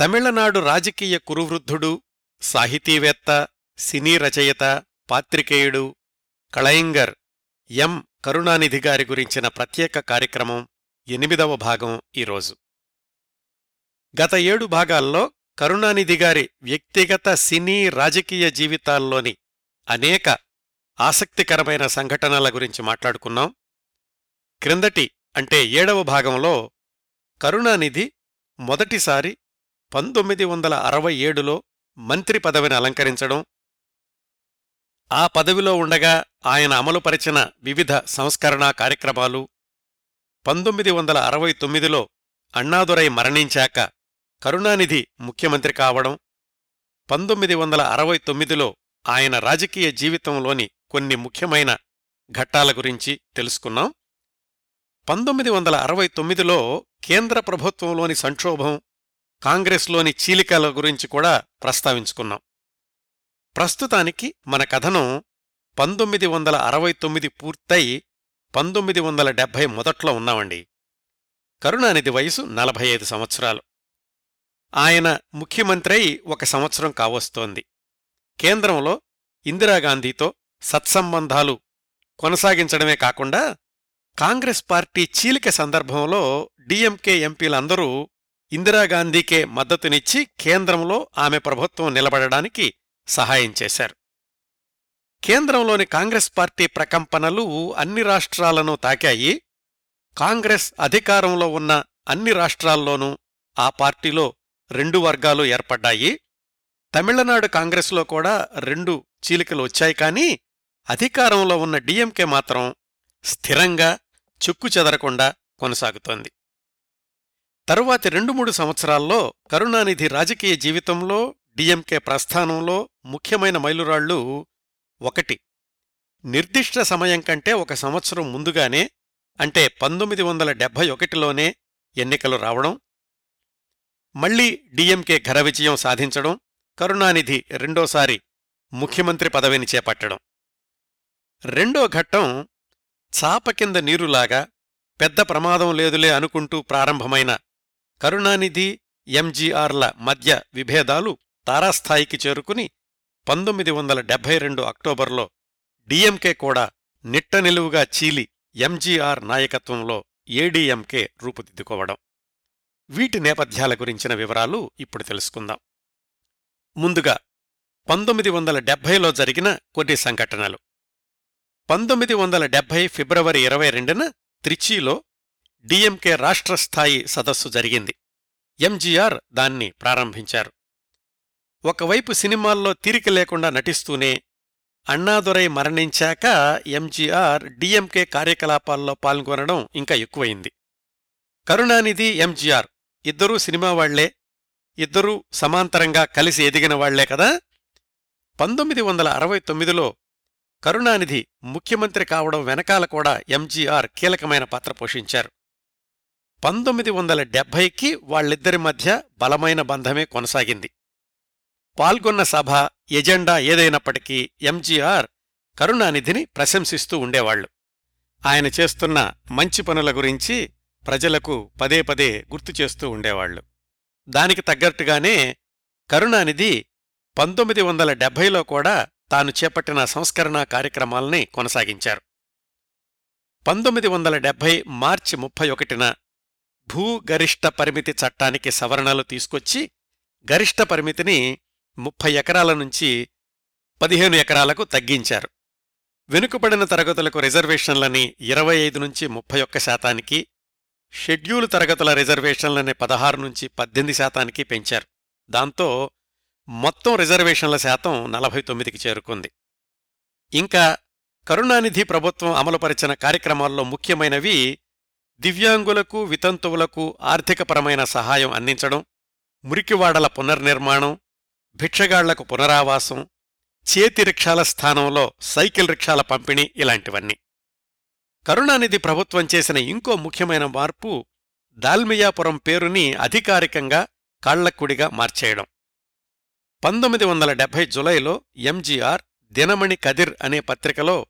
తమిళనాడు రాజకీయ కురువృద్ధుడు సాహితీవేత్త సినీ రచయిత పాత్రికేయుడు కళయింగర్ ఎం. కరుణానిధి గారి గురించిన ప్రత్యేక కార్యక్రమం ఎనిమిదవ భాగం ఈరోజు. గత ఏడు భాగాల్లో కరుణానిధి గారి వ్యక్తిగత సినీ రాజకీయ జీవితాల్లోని అనేక ఆసక్తికరమైన సంఘటనల గురించి మాట్లాడుకున్నాం. క్రిందటి అంటే ఏడవ భాగంలో కరుణానిధి మొదటిసారి పంతొమ్మిది వందల అరవై ఏడులో మంత్రి పదవిని అలంకరించడం ఆ పదవిలో ఉండగా ఆయన అమలుపరిచిన వివిధ సంస్కరణా కార్యక్రమాలు పంతొమ్మిది వందల అరవై తొమ్మిదిలో అన్నాదురై మరణించాక కరుణానిధి ముఖ్యమంత్రి కావడం పంతొమ్మిది వందల అరవై తొమ్మిదిలో ఆయన రాజకీయ జీవితంలోని కొన్ని ముఖ్యమైన ఘట్టాల గురించి తెలుసుకున్నాం. పంతొమ్మిది వందల అరవై తొమ్మిదిలో కేంద్ర ప్రభుత్వంలోని సంక్షోభం కాంగ్రెస్లోని చీలికల గురించి కూడా ప్రస్తావించుకున్నాం. ప్రస్తుతానికి మన కథనం పంతొమ్మిది వందల అరవై తొమ్మిది పూర్తయి పంతొమ్మిది వందల డెబ్భై మొదట్లో ఉన్నామండి. కరుణానిధి వయసు నలభై ఐదు సంవత్సరాలు. ఆయన ముఖ్యమంత్రి అయి ఒక సంవత్సరం కావస్తోంది. కేంద్రంలో ఇందిరాగాంధీతో సత్సంబంధాలు కొనసాగించడమే కాకుండా కాంగ్రెస్ పార్టీ చీలిక సందర్భంలో డిఎంకే ఎంపీలందరూ ఇందిరాగాంధీకే మద్దతునిచ్చి కేంద్రంలో ఆమె ప్రభుత్వం నిలబడడానికి సహాయం చేశారు. కేంద్రంలోని కాంగ్రెస్ పార్టీ ప్రకంపనలు అన్ని రాష్ట్రాలను తాకాయి. కాంగ్రెస్ అధికారంలో ఉన్న అన్ని రాష్ట్రాల్లోనూ ఆ పార్టీలో రెండు వర్గాలు ఏర్పడ్డాయి. తమిళనాడు కాంగ్రెస్లో కూడా రెండు చీలికలు వచ్చాయి కానీ అధికారంలో ఉన్న డిఎంకే మాత్రం స్థిరంగా చెక్కు చెదరకుండా కొనసాగుతోంది. తరువాతి రెండు మూడు సంవత్సరాల్లో కరుణానిధి రాజకీయ జీవితంలో డిఎంకే ప్రస్థానంలో ముఖ్యమైన మైలురాళ్ళు ఒకటి. నిర్దిష్ట సమయం కంటే ఒక సంవత్సరం ముందుగానే అంటే పంతొమ్మిది వందల డెబ్భై ఒకటిలోనే ఎన్నికలు రావడం మళ్ళీ డిఎంకే ఘన విజయం సాధించడం కరుణానిధి రెండోసారి ముఖ్యమంత్రి పదవిని చేపట్టడం. రెండో ఘట్టం చాప కింద నీరులాగా పెద్ద ప్రమాదం లేదులే అనుకుంటూ ప్రారంభమైన కరుణానిధి ఎంజీఆర్ల మధ్య విభేదాలు తారాస్థాయికి చేరుకుని పంతొమ్మిది వందల డెబ్బై రెండు అక్టోబర్లో డిఎంకే కూడా నిట్ట నిలువుగా చీలి ఎంజీఆర్ నాయకత్వంలో ఏడీఎంకే రూపుదిద్దుకోవడం. వీటి నేపథ్యాల గురించిన వివరాలు ఇప్పుడు తెలుసుకుందాం. ముందుగా పంతొమ్మిది వందల డెబ్భైలో జరిగిన కొన్ని సంఘటనలు. పంతొమ్మిది వందల డెబ్భై ఫిబ్రవరి ఇరవై రెండున త్రిచీలో డిఎంకే రాష్ట్రస్థాయి సదస్సు జరిగింది. ఎంజీఆర్ దాన్ని ప్రారంభించారు. ఒకవైపు సినిమాల్లో తీరిక లేకుండా నటిస్తూనే అన్నాదురై మరణించాక ఎంజీఆర్ డిఎంకే కార్యకలాపాల్లో పాల్గొనడం ఇంకా ఎక్కువైంది. కరుణానిధి ఎంజీఆర్ ఇద్దరూ సినిమా వాళ్ళే. ఇద్దరూ సమాంతరంగా కలిసి ఎదిగిన వాళ్ళే కదా. పంతొమ్మిది వందల అరవై తొమ్మిదిలో కరుణానిధి ముఖ్యమంత్రి కావడం వెనకాల కూడా ఎంజీఆర్ కీలకమైన పాత్ర పోషించారు. పంతొమ్మిది వందల డెబ్భైకి వాళ్ళిద్దరి మధ్య బలమైన బంధమే కొనసాగింది. పాల్గొన్న సభ ఎజెండా ఏదైనప్పటికీ ఎంజీఆర్ కరుణానిధిని ప్రశంసిస్తూ ఉండేవాళ్ళు ఆయన చేస్తున్న మంచి పనుల గురించి ప్రజలకు పదే పదే గుర్తు చేస్తూ ఉండేవాళ్ళు దానికి తగ్గట్టుగానే కరుణానిధి పంతొమ్మిది వందల డెబ్భైలో కూడా తాను చేపట్టిన సంస్కరణా కార్యక్రమాల్ని కొనసాగించారు. పంతొమ్మిది వందల డెబ్భై మార్చి ముప్పై ఒకటిన భూగరిష్ట పరిమితి చట్టానికి సవరణలు తీసుకొచ్చి గరిష్ట పరిమితిని ముప్పై ఎకరాల నుంచి పదిహేను ఎకరాలకు తగ్గించారు. వెనుకబడిన తరగతులకు రిజర్వేషన్లని ఇరవై ఐదు నుంచి ముప్పై ఒక్క శాతానికి షెడ్యూలు తరగతుల రిజర్వేషన్లని పదహారు నుంచి పద్దెనిమిది శాతానికి పెంచారు. దాంతో మొత్తం రిజర్వేషన్ల శాతం నలభై తొమ్మిదికి చేరుకుంది. ఇంకా కరుణానిధి ప్రభుత్వం అమలుపరిచిన కార్యక్రమాల్లో ముఖ్యమైనవి దివ్యాంగులకు వితంతువులకు ఆర్థికపరమైన సహాయం అందించడం మురికివాడల పునర్నిర్మాణం భిక్షగాళ్ళకు పునరావాసం చేతి రిక్షాల స్థానంలో సైకిల్ రిక్షాల పంపిణీ ఇలాంటివన్నీ. కరుణానిధి ప్రభుత్వం చేసిన ఇంకో ముఖ్యమైన మార్పు దాల్మియాపురం పేరుని అధికారికంగా కాళ్ళక్కుడిగా మార్చేయడం. పంతొమ్మిది వందల డెబ్బై జులైలో ఎంజీఆర్ దినమణి కదిర్ అనే పత్రికలో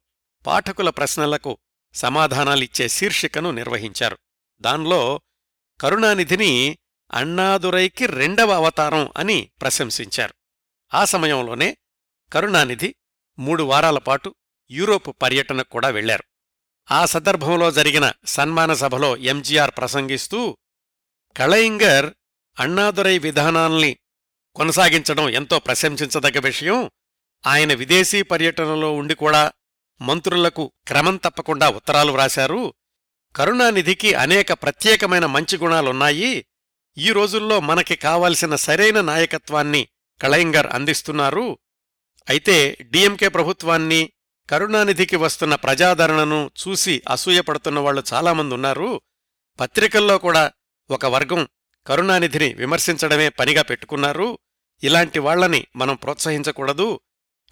పాఠకుల ప్రశ్నలకు సమాధానాలిచ్చే శీర్షికను నిర్వహించారు. దానిలో కరుణానిధిని అన్నాదురైకి రెండవ అవతారం అని ప్రశంసించారు. ఆ సమయంలోనే కరుణానిధి మూడు వారాల పాటు యూరోప్ పర్యటనకు కూడా వెళ్ళారు ఆ సందర్భంలో జరిగిన సన్మాన సభలో ఎంజీఆర్ ప్రసంగిస్తూ కళయింగర్ అన్నాదురై విధానాల్ని కొనసాగించడం ఎంతో ప్రశంసించదగ్గ విషయం. ఆయన విదేశీ పర్యటనలో ఉండి కూడా మంత్రులకు క్రమం తప్పకుండా ఉత్తరాలు వ్రాశారు. కరుణానిధికి అనేక ప్రత్యేకమైన మంచి గుణాలున్నాయి. ఈ రోజుల్లో మనకి కావలసిన సరైన నాయకత్వాన్ని కళయింగర్ అందిస్తున్నారు. అయితే డిఎంకే ప్రభుత్వాన్ని కరుణానిధికి వస్తున్న ప్రజాదరణను చూసి అసూయపడుతున్న వాళ్ళు చాలామంది ఉన్నారు. పత్రికల్లో కూడా ఒక వర్గం కరుణానిధిని విమర్శించడమే పనిగా పెట్టుకున్నారు. ఇలాంటి వాళ్ళని మనం ప్రోత్సహించకూడదు.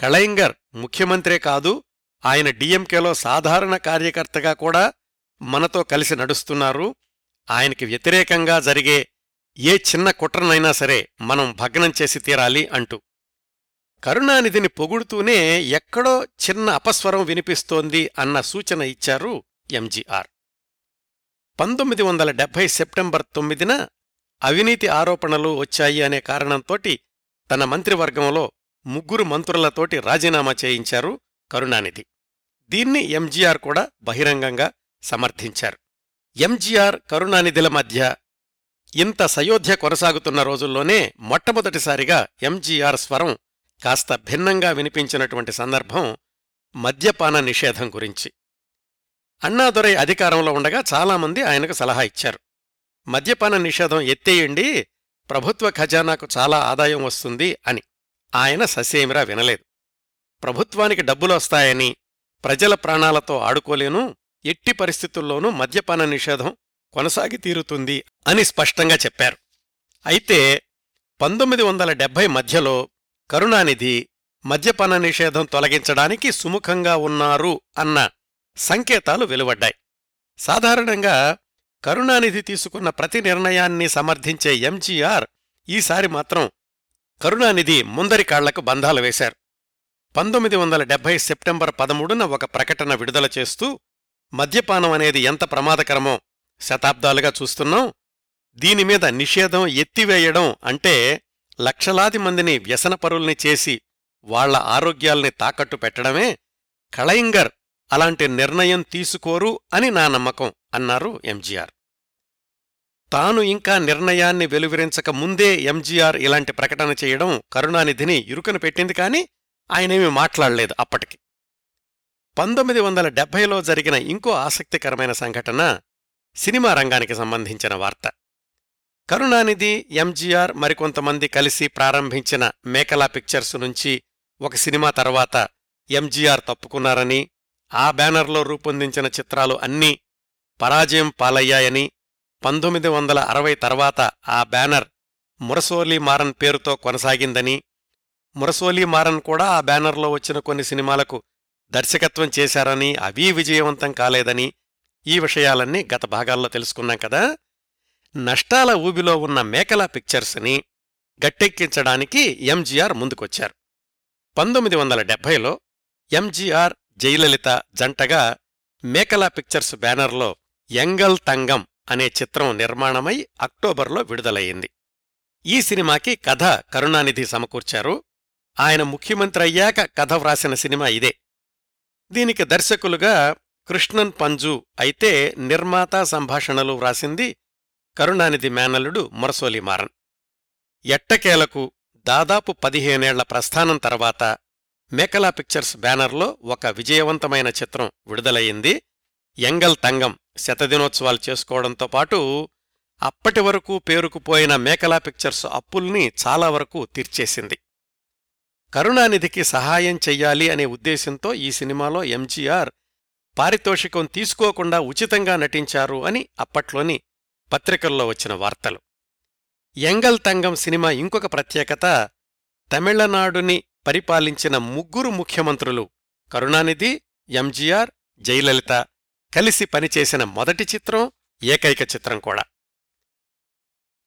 కళయింగర్ ముఖ్యమంత్రే కాదు ఆయన డిఎంకేలో సాధారణ కార్యకర్తగా కూడా మనతో కలిసి నడుస్తున్నారు. ఆయనకి వ్యతిరేకంగా జరిగే ఏ చిన్న కుట్రనైనా సరే మనం భగ్నం చేసి తీరాలి అంటూ. కరుణానిధిని పొగుడుతూనే ఎక్కడో చిన్న అపస్వరం వినిపిస్తోంది అన్న సూచన ఇచ్చారు ఎంజీఆర్. పంతొమ్మిది వందల డెబ్భై సెప్టెంబర్ తొమ్మిదిన అవినీతి ఆరోపణలు వచ్చాయి అనే కారణంతోటి తన మంత్రివర్గంలో ముగ్గురు మంత్రులతోటి రాజీనామా చేయించారు కరుణానిధి. దీన్ని ఎంజీఆర్ కూడా బహిరంగంగా సమర్థించారు. ఎంజీఆర్ కరుణానిధిల మధ్య ఇంత సయోధ్య కొనసాగుతున్న రోజుల్లోనే మొట్టమొదటిసారిగా ఎంజీఆర్ స్వరం కాస్త భిన్నంగా వినిపించినటువంటి సందర్భం మద్యపాన నిషేధం గురించి. అన్నాదొరై అధికారంలో ఉండగా చాలామంది ఆయనకు సలహా ఇచ్చారు. మద్యపాన నిషేధం ఎత్తేయండి ప్రభుత్వ ఖజానాకు చాలా ఆదాయం వస్తుంది అని. ఆయన ససేమిరా వినలేదు. ప్రభుత్వానికి డబ్బులొస్తాయని ప్రజల ప్రాణాలతో ఆడుకోలేను ఎట్టి పరిస్థితుల్లోనూ మద్యపాన నిషేధం కొనసాగి తీరుతుంది అని స్పష్టంగా చెప్పారు. అయితే పంతొమ్మిది వందల డెబ్బై మధ్యలో కరుణానిధి మద్యపాన నిషేధం తొలగించడానికి సుముఖంగా ఉన్నారు అన్న సంకేతాలు వెలువడ్డాయి. సాధారణంగా కరుణానిధి తీసుకున్న ప్రతి నిర్ణయాన్ని సమర్థించే ఎంజీఆర్ ఈసారి మాత్రం కరుణానిధి ముందరి కాళ్ళకు బంధాలు వేశారు. పంతొమ్మిది వందల డెబ్బై సెప్టెంబర్ పదమూడున ఒక ప్రకటన విడుదల చేస్తూ మద్యపానం అనేది ఎంత ప్రమాదకరమో శతాబ్దాలుగా చూస్తున్నాం. దీనిమీద నిషేధం ఎత్తివేయడం అంటే లక్షలాది మందిని వ్యసనపరుల్ని చేసి వాళ్ళ ఆరోగ్యాల్ని తాకట్టు పెట్టడమే కళయింగర్ అలాంటి నిర్ణయం తీసుకోరు అని నా నమ్మకం అన్నారు ఎంజీఆర్. తాను ఇంకా నిర్ణయాన్ని వెలువరించక ముందే ఎంజీఆర్ ఇలాంటి ప్రకటన చేయడం కరుణానిధిని ఇరుకను పెట్టింది కాని ఆయనేమీ మాట్లాడలేదు అప్పటికి. పంతొమ్మిది వందల డెబ్బైలో జరిగిన ఇంకో ఆసక్తికరమైన సంఘటన సినిమా రంగానికి సంబంధించిన వార్త. కరుణానిధి ఎంజీఆర్ మరికొంతమంది కలిసి ప్రారంభించిన మేకలా పిక్చర్స్ నుంచి ఒక సినిమా తర్వాత ఎంజీఆర్ తప్పుకున్నారని ఆ బ్యానర్లో రూపొందించిన చిత్రాలు అన్నీ పరాజయం పాలయ్యాయని పంతొమ్మిది వందల అరవై తర్వాత ఆ బ్యానర్ మురసోలి మారన్ పేరుతో కొనసాగిందని మురసోలీ మారన్ కూడా ఆ బ్యానర్లో వచ్చిన కొన్ని సినిమాలకు దర్శకత్వం చేశారని అవీ విజయవంతం కాలేదని ఈ విషయాలన్నీ గత భాగాల్లో తెలుసుకున్నాం కదా. నష్టాల ఊబిలో ఉన్న మేకలా పిక్చర్స్ని గట్టెక్కించడానికి ఎంజీఆర్ ముందుకొచ్చారు. పంతొమ్మిది వందల డెబ్భైలో ఎంజీఆర్ జయలలిత జంటగా మేకలా పిక్చర్స్ బ్యానర్లో ఎంగల్ తంగం అనే చిత్రం నిర్మాణమై అక్టోబర్లో విడుదలయ్యింది. ఈ సినిమాకి కథ కరుణానిధి సమకూర్చారు. ఆయన ముఖ్యమంత్రి అయ్యాక కథ వ్రాసిన సినిమా ఇదే. దీనికి దర్శకులుగా కృష్ణన్ పంజు అయితే నిర్మాత సంభాషణలు వ్రాసింది కరుణానిధి మేనల్లుడు మురసోలి మారన్. ఎట్టకేలకు దాదాపు పదిహేనేళ్ళ ప్రస్థానం తర్వాత మేకలా పిక్చర్స్ బ్యానర్లో ఒక విజయవంతమైన చిత్రం విడుదలయ్యింది. ఎంగల్ తంగం శతదినోత్సవాలు చేసుకోవడంతో పాటు అప్పటి వరకు పేరుకుపోయిన మేకలా పిక్చర్స్ అప్పుల్ని చాలా వరకు తీర్చేసింది. కరుణానిధికి సహాయం చెయ్యాలి అనే ఉద్దేశంతో ఈ సినిమాలో ఎంజీఆర్ పారితోషికం తీసుకోకుండా ఉచితంగా నటించారు అని అప్పట్లోని పత్రికల్లో వచ్చిన వార్తలు. ఎంగల్ తంగం సినిమా ఇంకొక ప్రత్యేకత తమిళనాడుని పరిపాలించిన ముగ్గురు ముఖ్యమంత్రులు కరుణానిధి ఎంజీఆర్ జయలలిత కలిసి పనిచేసిన మొదటి చిత్రం ఏకైక చిత్రం కూడా.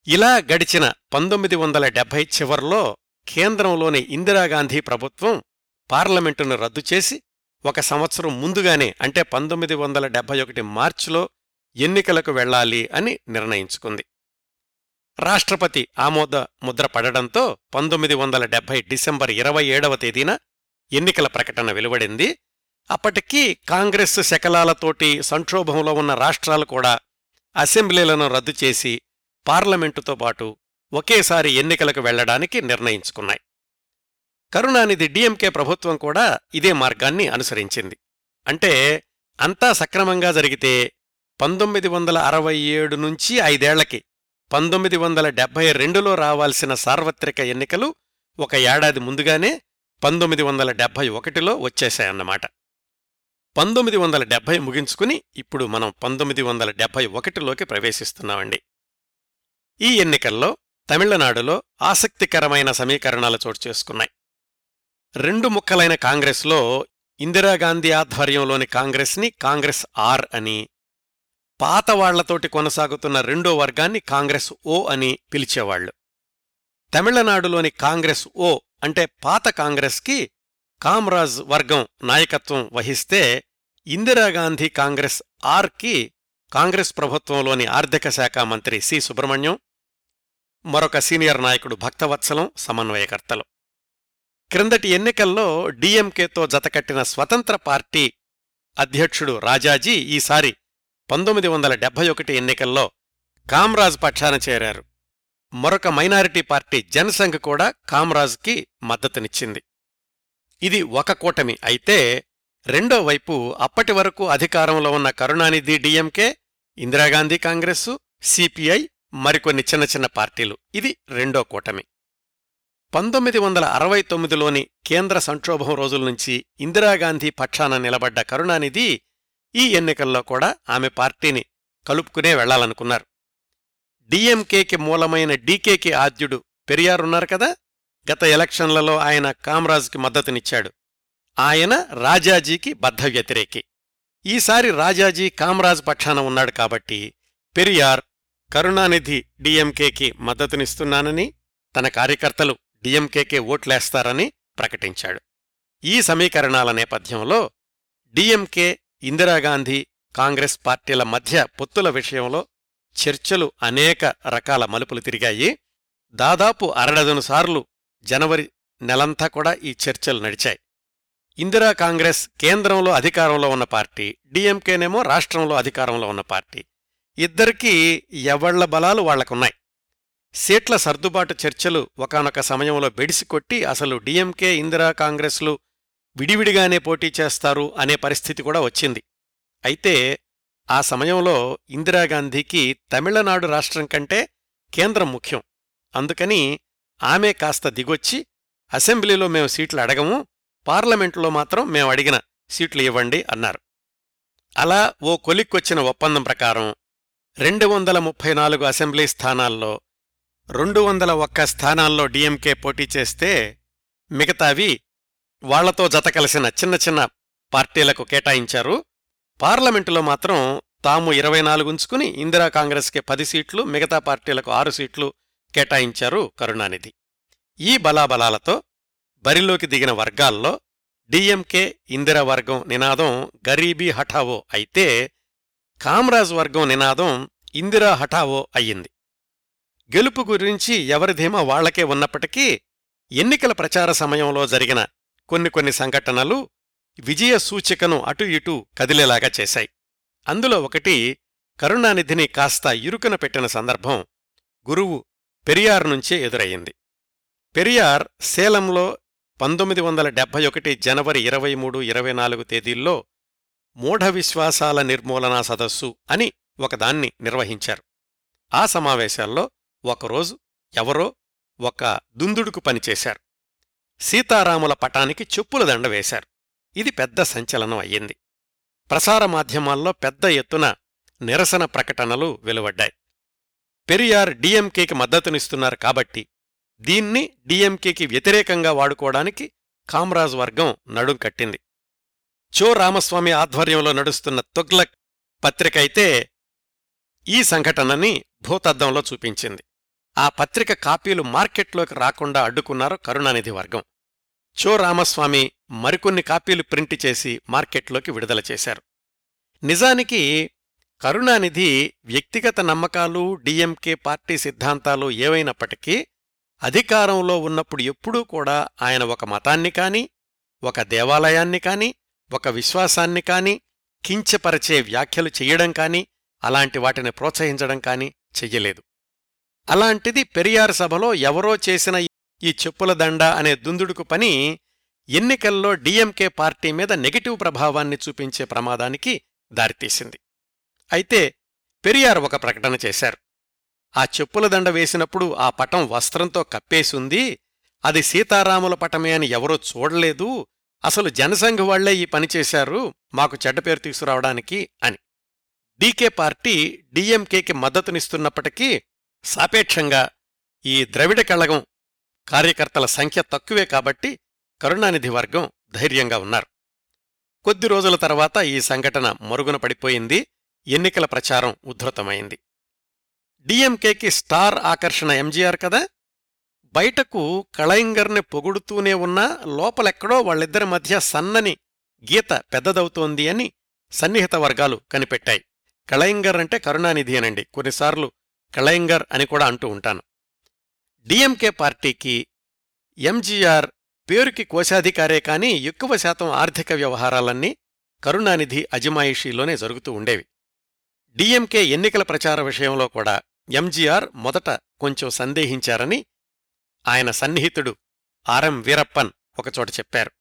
ఇలా గడిచిన పంతొమ్మిది వందల డెబ్భై చివర్లో కేంద్రంలోని ఇందిరాగాంధీ ప్రభుత్వం పార్లమెంటును రద్దు చేసి ఒక సంవత్సరం ముందుగానే అంటే పంతొమ్మిది వందల డెబ్బై ఒకటి మార్చిలో ఎన్నికలకు వెళ్ళాలి అని నిర్ణయించుకుంది. రాష్ట్రపతి ఆమోద ముద్ర పడడంతో పంతొమ్మిది వందల డెబ్బై డిసెంబర్ ఇరవై ఏడవ తేదీన ఎన్నికల ప్రకటన వెలువడింది. అప్పటికి కాంగ్రెస్ శకలాలతోటి సంక్షోభంలో ఉన్న రాష్ట్రాలు కూడా అసెంబ్లీలను రద్దు చేసి పార్లమెంటుతో పాటు ఒకేసారి ఎన్నికలకు వెళ్ళడానికి నిర్ణయించుకున్నాయి. కరుణానిధి డిఎంకే ప్రభుత్వం కూడా ఇదే మార్గాన్ని అనుసరించింది. అంటే అంతా సక్రమంగా జరిగితే పంతొమ్మిది వందల అరవై ఏడు నుంచి ఐదేళ్ళకి పంతొమ్మిది వందల డెబ్బై రెండులో రావాల్సిన సార్వత్రిక ఎన్నికలు ఒక ఏడాది ముందుగానే పంతొమ్మిది వందల డెబ్బై ఒకటిలో వచ్చేశాయన్నమాట. పంతొమ్మిది వందల డెబ్బై ముగించుకుని ఇప్పుడు మనం పంతొమ్మిది వందల డెబ్బై ఒకటిలోకి ప్రవేశిస్తున్నామండి. ఈ ఎన్నికల్లో తమిళనాడులో ఆసక్తికరమైన సమీకరణాలు చోటు చేసుకున్నాయి. రెండు ముక్కలైన కాంగ్రెస్లో ఇందిరాగాంధీ ఆధ్వర్యంలోని కాంగ్రెస్ని కాంగ్రెస్ ఆర్ అని పాతవాళ్ళతోటి కొనసాగుతున్న రెండో వర్గాన్ని కాంగ్రెస్ ఓ అని పిలిచేవాళ్ళు తమిళనాడులోని కాంగ్రెస్ ఓ అంటే పాత కాంగ్రెస్కి కామ్రాజ్ వర్గం నాయకత్వం వహిస్తే ఇందిరాగాంధీ కాంగ్రెస్ ఆర్కి కాంగ్రెస్ ప్రభుత్వంలోని ఆర్థిక శాఖ మంత్రి సి సుబ్రహ్మణ్యం మరొక సీనియర్ నాయకుడు భక్తవత్సలం సమన్వయకర్తలు. క్రిందటి ఎన్నికల్లో డీఎంకేతో జతకట్టిన స్వతంత్ర పార్టీ అధ్యక్షుడు రాజాజీ ఈసారి పంతొమ్మిది వందల డెబ్బై ఒకటి ఎన్నికల్లో కామ్రాజ్ పక్షాన చేరారు. మరొక మైనారిటీ పార్టీ జనసంఘ్ కూడా కామ్రాజ్కి మద్దతునిచ్చింది. ఇది ఒక కూటమి అయితే రెండో వైపు అప్పటి వరకు అధికారంలో ఉన్న Karunanidhi DMK Indira Gandhi Congress CPI మరికొన్ని చిన్న చిన్న పార్టీలు. ఇది రెండో కూటమి. పంతొమ్మిది వందల అరవై తొమ్మిదిలోని కేంద్ర సంక్షోభం రోజుల నుంచి ఇందిరాగాంధీ పక్షాన నిలబడ్డ కరుణానిధి ఈ ఎన్నికల్లో కూడా ఆమె పార్టీని కలుపుకునే వెళ్ళాలనుకున్నారు. డిఎంకేకి మూలమైన డీకేకి ఆద్యుడు పెరియారున్నారు కదా? గత ఎలక్షన్లలో ఆయన కామ్రాజ్కి మద్దతునిచ్చాడు. ఆయన రాజాజీకి బద్ధ వ్యతిరేకి ఈసారి రాజాజీ కామ్రాజ్ పక్షాన ఉన్నాడు కాబట్టి పెరియార్ కరుణానిధి డిఎంకేకి మద్దతునిస్తున్నానని తన కార్యకర్తలు డిఎంకేకే ఓట్లేస్తారని ప్రకటించాడు. ఈ సమీకరణాల నేపథ్యంలో డిఎంకే ఇందిరాగాంధీ కాంగ్రెస్ పార్టీల మధ్య పొత్తుల విషయంలో చర్చలు అనేక రకాల మలుపులు తిరిగాయి. దాదాపు అరడదనుసార్లు జనవరి నెలంతా కూడా ఈ చర్చలు నడిచాయి. ఇందిరా కాంగ్రెస్ కేంద్రంలో అధికారంలో ఉన్న పార్టీ డిఎంకేనేమో రాష్ట్రంలో అధికారంలో ఉన్న పార్టీ. ఇద్దరికీ ఎవళ్ళ బలాలు వాళ్ళకున్నాయి. సీట్ల సర్దుబాటు చర్చలు ఒకనొక సమయంలో బెడిసికొట్టి అసలు డిఎంకే ఇందిరా కాంగ్రెస్లు విడివిడిగానే పోటీ చేస్తారు అనే పరిస్థితి కూడా వచ్చింది. అయితే ఆ సమయంలో ఇందిరాగాంధీకి తమిళనాడు రాష్ట్రం కంటే కేంద్రం ముఖ్యం. అందుకని ఆమె కాస్త దిగొచ్చి అసెంబ్లీలో మేము సీట్లు అడగము పార్లమెంటులో మాత్రం మేము అడిగిన సీట్లు ఇవ్వండి అన్నారు. అలా ఓ కొలిక్కొచ్చిన ఒప్పందం ప్రకారం రెండు వందల ముప్పై నాలుగు అసెంబ్లీ స్థానాల్లో రెండు వందల ఒక్క స్థానాల్లో డిఎంకే పోటీ చేస్తే మిగతావి వాళ్ళతో జత కలిసిన చిన్న చిన్న పార్టీలకు కేటాయించారు. పార్లమెంటులో మాత్రం తాము ఇరవై నాలుగుంచుకుని ఇందిరా కాంగ్రెస్కి పది సీట్లు మిగతా పార్టీలకు ఆరు సీట్లు కేటాయించారు కరుణానిధి. ఈ బలాబలాలతో బరిలోకి దిగిన వర్గాల్లో డిఎంకే ఇందిరా వర్గం నినాదం గరీబీ హఠావో అయితే కామ్రాజ్ వర్గం నినాదం ఇందిరా హఠావో అయ్యింది. గెలుపు గురించి ఎవరిధీమా వాళ్ళకే ఉన్నప్పటికీ ఎన్నికల ప్రచార సమయంలో జరిగిన కొన్ని కొన్ని సంఘటనలు విజయ సూచికను అటు ఇటూ కదిలేలాగా చేశాయి. అందులో ఒకటి కరుణానిధిని కాస్త ఇరుకున పెట్టిన సందర్భం గురువు పెరియార్ నుంచే ఎదురయ్యింది. పెరియార్ సేలంలో పంతొమ్మిది వందల డెబ్బై ఒకటి జనవరి ఇరవై మూడు ఇరవై నాలుగు తేదీల్లో మూఢ విశ్వాసాల నిర్మూలనా సదస్సు అని ఒకదాన్ని నిర్వహించారు. ఆ సమావేశాల్లో ఒకరోజు ఎవరో ఒక దుందుడుకు పనిచేశారు సీతారాముల పటానికి చెప్పుల దండ వేశారు. ఇది పెద్ద సంచలనం అయ్యింది. ప్రసార మాధ్యమాల్లో పెద్ద ఎత్తున నిరసన ప్రకటనలు వెలువడ్డాయి. పెరియార్ డిఎంకేకి మద్దతునిస్తున్నారు కాబట్టి దీన్ని డిఎంకేకి వ్యతిరేకంగా వాడుకోవడానికి కామ్రాజ్ వర్గం నడుం కట్టింది. చో రామస్వామి ఆధ్వర్యంలో నడుస్తున్న తుగ్లక్ పత్రిక అయితే ఈ సంఘటనని భూతద్దంలో చూపించింది. ఆ పత్రిక కాపీలు మార్కెట్లోకి రాకుండా అడ్డుకున్నారు కరుణానిధి వర్గం. చో రామస్వామి మరికొన్ని కాపీలు ప్రింట్ చేసి మార్కెట్లోకి విడుదల చేశారు. నిజానికి కరుణానిధి వ్యక్తిగత నమ్మకాలు డిఎంకే పార్టీ సిద్ధాంతాలు ఏవైనప్పటికీ అధికారంలో ఉన్నప్పుడు ఎప్పుడూ కూడా ఆయన ఒక మతాన్ని కాని ఒక దేవాలయాన్ని కాని ఒక విశ్వాసాన్ని కాని కించపరచే వ్యాఖ్యలు చెయ్యడం కాని అలాంటి వాటిని ప్రోత్సహించడం కాని చెయ్యలేదు. అలాంటిది పెరియార్ సభలో ఎవరో చేసిన ఈ చెప్పుల దండ అనే దుందుడుకు పని ఎన్నికల్లో డిఎంకే పార్టీ మీద నెగటివ్ ప్రభావాన్ని చూపించే ప్రమాదానికి దారితీసింది. అయితే పెరియార్ ఒక ప్రకటన చేశారు. ఆ చెప్పుల దండ వేసినప్పుడు ఆ పటం వస్త్రంతో కప్పేసుంది అది సీతారాముల పటమే అని ఎవరూ చూడలేదు అసలు జనసంఘ వాళ్ళే ఈ పని చేశారు మాకు చెడ్డ పేరు తీసుకురావడానికి అని. డీకే పార్టీ డిఎంకేకి మద్దతునిస్తున్నప్పటికీ సాపేక్షంగా ఈ ద్రవిడ కళగం కార్యకర్తల సంఖ్య తక్కువే కాబట్టి కరుణానిధి వర్గం ధైర్యంగా ఉన్నారు. కొద్ది రోజుల తర్వాత ఈ సంఘటన మరుగున పడిపోయింది ఎన్నికల ప్రచారం ఉద్ధృతమైంది డీఎంకేకి స్టార్ ఆకర్షణ ఎంజీఆర్ కదా బయటకు కళయింగర్ని పొగుడుతూనే ఉన్నా లోపలెక్కడో వాళ్ళిద్దరి మధ్య సన్నని గీత పెద్దదవుతోంది అని సన్నిహిత వర్గాలు కనిపెట్టాయి. కళయింగర్ అంటే కరుణానిధి అనండి. కొన్నిసార్లు కళయింగర్ అని కూడా అంటూ ఉంటాను. డిఎంకే పార్టీకి ఎంజీఆర్ పేరుకి కోశాధికారే కాని ఎక్కువ శాతం ఆర్థిక వ్యవహారాలన్నీ కరుణానిధి అజమాయిషీలోనే జరుగుతూ ఉండేవి. డిఎంకే ఎన్నికల ప్రచార విషయంలో కూడా ఎంజీఆర్ మొదట కొంచెం సందేహించారని ఆయన సన్నిహితుడు ఆర్ఎం వీరప్పన్ ఒకచోట చెప్పారు.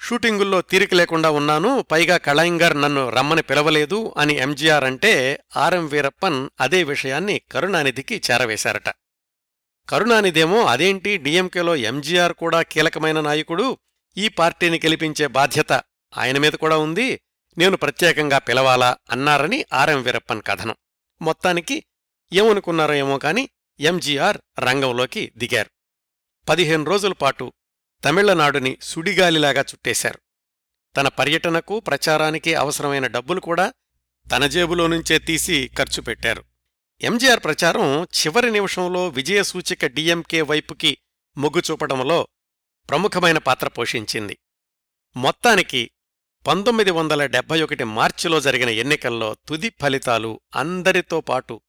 షూటింగుల్లో తీరిక లేకుండా ఉన్నాను పైగా కళయింగర్ నన్ను రమ్మని పిలవలేదు అని ఎంజీఆర్ అంటే ఆర్ఎం వీరప్పన్ అదే విషయాన్ని కరుణానిధికి చేరవేశారట. కరుణానిధేమో అదేంటి డిఎంకేలో ఎంజీఆర్ కూడా కీలకమైన నాయకుడు ఈ పార్టీని గెలిపించే బాధ్యత ఆయన మీద కూడా ఉంది నేను ప్రత్యేకంగా పిలవాలా అన్నారని ఆర్ఎం వీరప్పన్ కథనం. మొత్తానికి ఏమనుకున్నారో ఏమో కాని ఎంజీఆర్ రంగంలోకి దిగారు. పదిహేను రోజుల పాటు తమిళనాడుని సుడిగాలిలాగా చుట్టేశారు. తన పర్యటనకు ప్రచారానికి అవసరమైన డబ్బులు కూడా తన జేబులో నుంచే తీసి ఖర్చు పెట్టారు. ఎంజీఆర్ ప్రచారం చివరి నిమిషంలో విజయసూచిక డిఎంకే వైపుకి మొగ్గు చూపడంలో ప్రముఖమైన పాత్ర పోషించింది. మొత్తానికి పంతొమ్మిది వందల డెబ్బై ఒకటి మార్చిలో జరిగిన ఎన్నికల్లో తుది ఫలితాలు అందరితో పాటు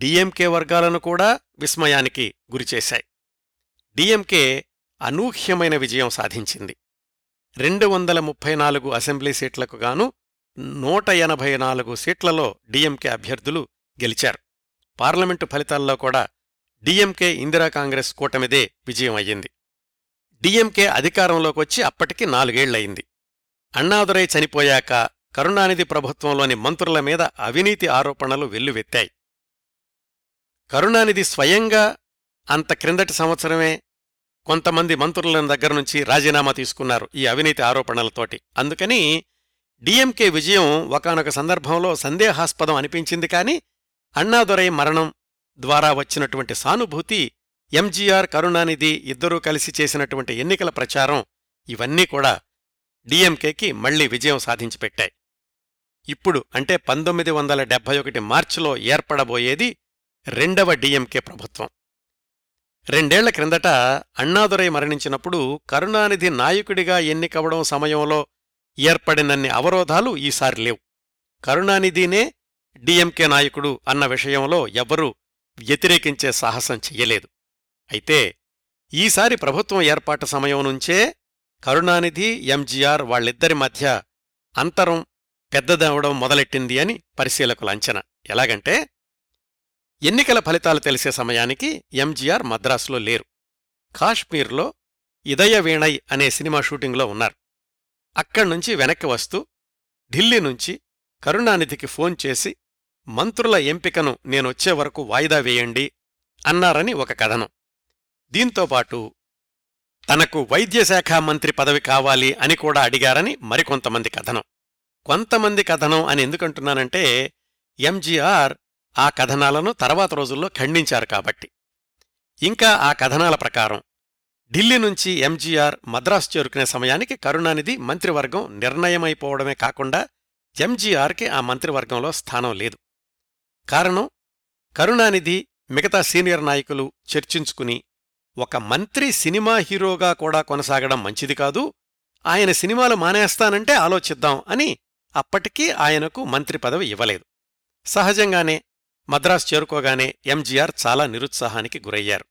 డిఎంకే వర్గాలను కూడా విస్మయానికి గురిచేశాయి. డిఎంకే అనూహ్యమైన విజయం సాధించింది. రెండు వందల ముప్పై నాలుగు అసెంబ్లీ సీట్లకు గాను నూట ఎనభై నాలుగు సీట్లలో డిఎంకే అభ్యర్థులు గెలిచారు. పార్లమెంటు ఫలితాల్లో కూడా డిఎంకే ఇందిరా కాంగ్రెస్ కూటమిదే విజయం అయ్యింది. డిఎంకే అధికారంలోకొచ్చి అప్పటికి నాలుగేళ్ళయింది. అన్నాదురై చనిపోయాక కరుణానిధి ప్రభుత్వంలోని మంత్రుల మీద అవినీతి ఆరోపణలు వెల్లువెత్తాయి. కరుణానిధి స్వయంగా అంత క్రిందటి సంవత్సరమే కొంతమంది మంత్రుల దగ్గర నుంచి రాజీనామా తీసుకున్నారు ఈ అవినీతి ఆరోపణలతోటి. అందుకని డిఎంకే విజయం ఒకనొక సందర్భంలో సందేహాస్పదం అనిపించింది కాని అన్నాదొరై మరణం ద్వారా వచ్చినటువంటి సానుభూతి ఎంజీఆర్ కరుణానిధి ఇద్దరూ కలిసి చేసినటువంటి ఎన్నికల ప్రచారం ఇవన్నీ కూడా డిఎంకేకి మళ్ళీ విజయం సాధించిపెట్టాయి. ఇప్పుడు అంటే పంతొమ్మిది వందల డెబ్బై ఒకటి మార్చిలో ఏర్పడబోయేది రెండవ డిఎంకే ప్రభుత్వం. రెండేళ్ళ క్రిందట అణ్ణాదురై మరణించినప్పుడు కరుణానిధి నాయకుడిగా ఎన్నికవడం సమయంలో ఏర్పడినన్ని అవరోధాలు ఈసారి లేవు. కరుణానిధినే డిఎంకే నాయకుడు అన్న విషయంలో ఎవ్వరూ వ్యతిరేకించే సాహసం చెయ్యలేదు. అయితే ఈసారి ప్రభుత్వం ఏర్పాటు సమయం నుంచే కరుణానిధి ఎంజీఆర్ వాళ్ళిద్దరి మధ్య అంతరం పెద్దదవడం మొదలెట్టింది అని పరిశీలకుల అంచనా. ఎలాగంటే ఎన్నికల ఫలితాలు తెలిసే సమయానికి ఎంజీఆర్ మద్రాసులో లేరు. కాశ్మీర్లో ఇదయ వీణై అనే సినిమా షూటింగ్లో ఉన్నారు. అక్కడ్నుంచి వెనక్కి వస్తూ ఢిల్లీ నుంచి కరుణానిధికి ఫోన్ చేసి మంత్రుల ఎంపికను నేనొచ్చే వరకు వాయిదా వేయండి అన్నారని ఒక కథనం. దీంతోపాటు తనకు వైద్యశాఖ మంత్రి పదవి కావాలి అని కూడా అడిగారని మరికొంతమంది కథనం. కొంతమంది కథనం అని ఎందుకంటున్నానంటే ఎంజీఆర్ ఆ కథనాలను తర్వాత రోజుల్లో ఖండించారు కాబట్టి. ఇంకా ఆ కథనాల ప్రకారం ఢిల్లీ నుంచి ఎంజీఆర్ మద్రాసు చేరుకునే సమయానికి కరుణానిధి మంత్రివర్గం నిర్ణయమైపోవడమే కాకుండా ఎంజీఆర్కి ఆ మంత్రివర్గంలో స్థానం లేదు. కారణం కరుణానిధి మిగతా సీనియర్ నాయకులు చర్చించుకుని ఒక మంత్రి సినిమా హీరోగా కూడా కొనసాగడం మంచిది కాదు ఆయన సినిమాలు మానేస్తానంటే ఆలోచిద్దాం అని అప్పటికీ ఆయనకు మంత్రి పదవి ఇవ్వలేదు. సహజంగానే మద్రాసు చేరుకోగానే ఎంజీఆర్ చాలా నిరుత్సాహానికి గురయ్యారు.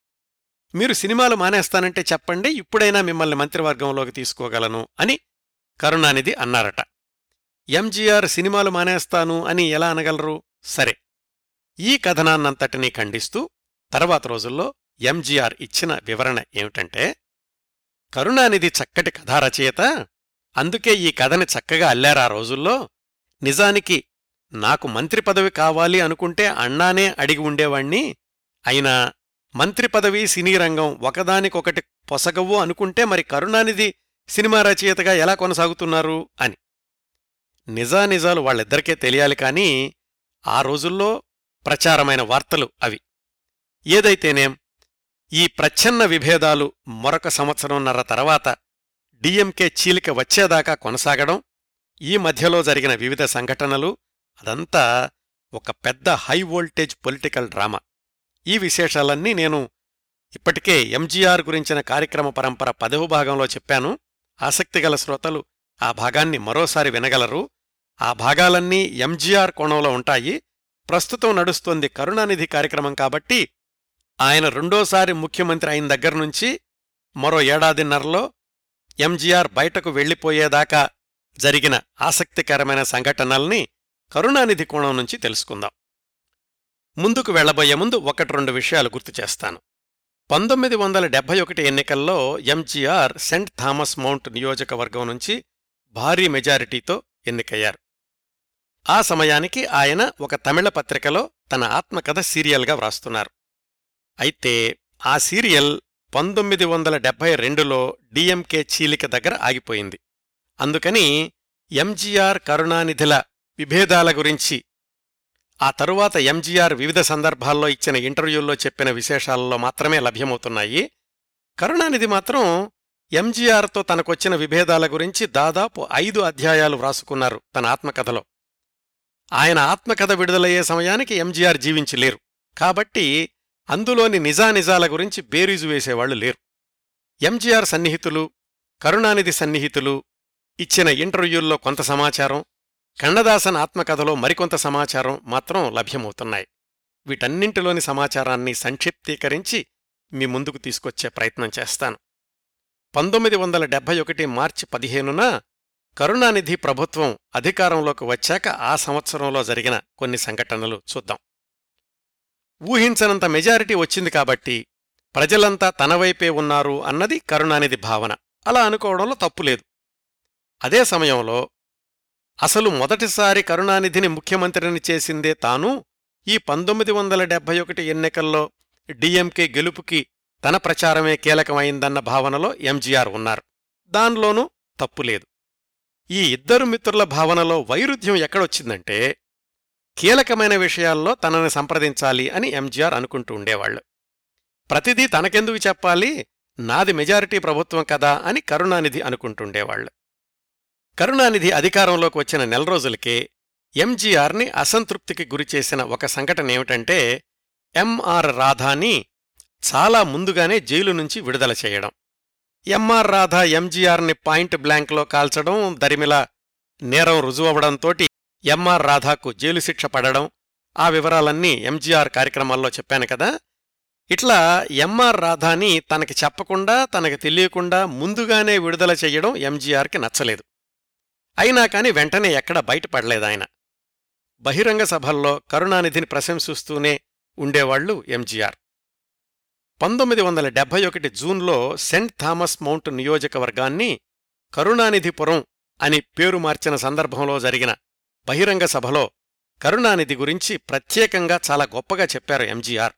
మీరు సినిమాలు మానేస్తానంటే చెప్పండి ఇప్పుడైనా మిమ్మల్ని మంత్రివర్గంలోకి తీసుకోగలను అని కరుణానిధి అన్నారట. ఎంజీఆర్ సినిమాలు మానేస్తాను అని ఎలా అనగలరు? సరే. ఈ కథనాన్నంతటినీ ఖండిస్తూ తర్వాత రోజుల్లో ఎంజీఆర్ ఇచ్చిన వివరణ ఏమిటంటే కరుణానిధి చక్కటి కథారచయిత అందుకే ఈ కథని చక్కగా అల్లారా రోజుల్లో. నిజానికి నాకు మంత్రి పదవి కావాలి అనుకుంటే అన్నానే అడిగి ఉండేవాణ్ణి. అయినా మంత్రి పదవి సినీ రంగం ఒకదానికొకటి పొసగవు అనుకుంటే మరి కరుణానిధి సినిమా రచయితగా ఎలా కొనసాగుతున్నారు అని. నిజానిజాలు వాళ్ళిద్దరికే తెలియాలి కానీ ఆ రోజుల్లో ప్రచారమైన వార్తలు అవి. ఏదైతేనేం ఈ ప్రచ్ఛన్న విభేదాలు మరొక సంవత్సరంన్నర తర్వాత డిఎంకే చీలిక వచ్చేదాకా కొనసాగడం ఈ మధ్యలో జరిగిన వివిధ సంఘటనలు అదంతా ఒక పెద్ద హై వోల్టేజ్ పొలిటికల్ డ్రామా. ఈ విశేషాలన్నీ నేను ఇప్పటికే ఎంజీఆర్ గురించిన కార్యక్రమ పరంపర పదవ భాగంలో చెప్పాను. ఆసక్తిగల శ్రోతలు ఆ భాగాన్ని మరోసారి వినగలరు. ఆ భాగాలన్నీ ఎంజీఆర్ కోణంలో ఉంటాయి. ప్రస్తుతం నడుస్తోంది కరుణానిధి కార్యక్రమం కాబట్టి ఆయన రెండోసారి ముఖ్యమంత్రి అయిన దగ్గర్నుంచి మరో ఏడాదిన్నరలో ఎంజీఆర్ బయటకు వెళ్ళిపోయేదాకా జరిగిన ఆసక్తికరమైన సంఘటనల్ని కరుణానిధి కోణం నుంచి తెలుసుకుందాం. ముందుకు వెళ్ళబోయే ముందు ఒకటి రెండు విషయాలు గుర్తు చేస్తాను. పంతొమ్మిది వందల డెబ్బై ఒకటి ఎన్నికల్లో ఎంజీఆర్ సెంట్ థామస్ మౌంట్ నియోజకవర్గం నుంచి భారీ మెజారిటీతో ఎన్నికయ్యారు. ఆ సమయానికి ఆయన ఒక తమిళ పత్రికలో తన ఆత్మకథ సీరియల్గా వ్రాస్తున్నారు. అయితే ఆ సీరియల్ పంతొమ్మిది వందల డెబ్బై రెండులో డిఎంకే చీలిక దగ్గర ఆగిపోయింది. అందుకని ఎంజీఆర్ కరుణానిధిల విభేదాల గురించి. ఆ తరువాత ఎంజీఆర్ వివిధ సందర్భాల్లో ఇచ్చిన ఇంటర్వ్యూల్లో చెప్పిన విశేషాలలో మాత్రమే లభ్యమవుతున్నాయి. కరుణానిధి మాత్రం ఎంజీఆర్తో తనకొచ్చిన విభేదాల గురించి దాదాపు ఐదు అధ్యాయాలు వ్రాసుకున్నారు తన ఆత్మకథలో. ఆయన ఆత్మకథ విడుదలయ్యే సమయానికి ఎంజీఆర్ జీవించి లేరు. కాబట్టి అందులోని నిజానిజాల గురించి బేరీజు వేసేవాళ్ళు లేరు. ఎంజీఆర్ సన్నిహితులు కరుణానిధి సన్నిహితులు ఇచ్చిన ఇంటర్వ్యూల్లో కొంత సమాచారం కన్నదాసన్ ఆత్మకథలో మరికొంత సమాచారం మాత్రం లభ్యమవుతున్నాయి. వీటన్నింటిలోని సమాచారాన్ని సంక్షిప్తీకరించి మీ ముందుకు తీసుకొచ్చే ప్రయత్నం చేస్తాను. పంతొమ్మిది వందల డెబ్బై ఒకటి మార్చి పదిహేనున కరుణానిధి ప్రభుత్వం అధికారంలోకి వచ్చాక ఆ సంవత్సరంలో జరిగిన కొన్ని సంఘటనలు చూద్దాం. ఊహించనంత మెజారిటీ వచ్చింది కాబట్టి ప్రజలంతా తనవైపే ఉన్నారు అన్నది కరుణానిధి భావన. అలా అనుకోవడంలో తప్పులేదు అదే సమయంలో అసలు మొదటిసారి కరుణానిధిని ముఖ్యమంత్రిని చేసిందే తాను. ఈ పంతొమ్మిది వందల డెబ్బై ఒకటి ఎన్నికల్లో డిఎంకే గెలుపుకి తన ప్రచారమే కీలకమైందన్న భావనలో ఎంజీఆర్ ఉన్నారు. దానిలోనూ తప్పులేదు ఈ ఇద్దరు మిత్రుల భావనలో వైరుధ్యం ఎక్కడొచ్చిందంటే కీలకమైన విషయాల్లో తనని సంప్రదించాలి అని ఎంజీఆర్ అనుకుంటూ ఉండేవాళ్ళు ప్రతిదీ తనకెందుకు చెప్పాలి? నాది మెజారిటీ ప్రభుత్వం కదా అని కరుణానిధి అనుకుంటుండేవాళ్ళు కరుణానిధి అధికారంలోకి వచ్చిన నెల రోజులకే ఎంజీఆర్ని అసంతృప్తికి గురిచేసిన ఒక సంఘటన ఏమిటంటే ఎంఆర్ రాధాని చాలా ముందుగానే జైలు నుంచి విడుదల చేయడం. ఎంఆర్ రాధా ఎంజీఆర్ని పాయింట్ బ్లాంక్లో కాల్చడం దరిమిల నేరం రుజువవడంతోటి ఎంఆర్ రాధాకు జైలు శిక్ష పడడం ఆ వివరాలన్నీ ఎంజీఆర్ కార్యక్రమాల్లో చెప్పాను కదా. ఇట్లా ఎంఆర్ రాధాని తనకి చెప్పకుండా తనకి తెలియకుండా ముందుగానే విడుదల చెయ్యడం ఎంజీఆర్కి నచ్చలేదు. అయినా కాని వెంటనే ఎక్కడ బయటపడలేదాయన. బహిరంగ సభల్లో కరుణానిధిని ప్రశంసిస్తూనే ఉండేవాళ్ళు ఎంజీఆర్. పంతొమ్మిది వందల డెబ్బై ఒకటి జూన్లో సెంట్ థామస్ మౌంట్ నియోజకవర్గాన్ని కరుణానిధిపురం అని పేరు మార్చిన సందర్భంలో జరిగిన బహిరంగ సభలో కరుణానిధి గురించి ప్రత్యేకంగా చాలా గొప్పగా చెప్పారు ఎంజీఆర్.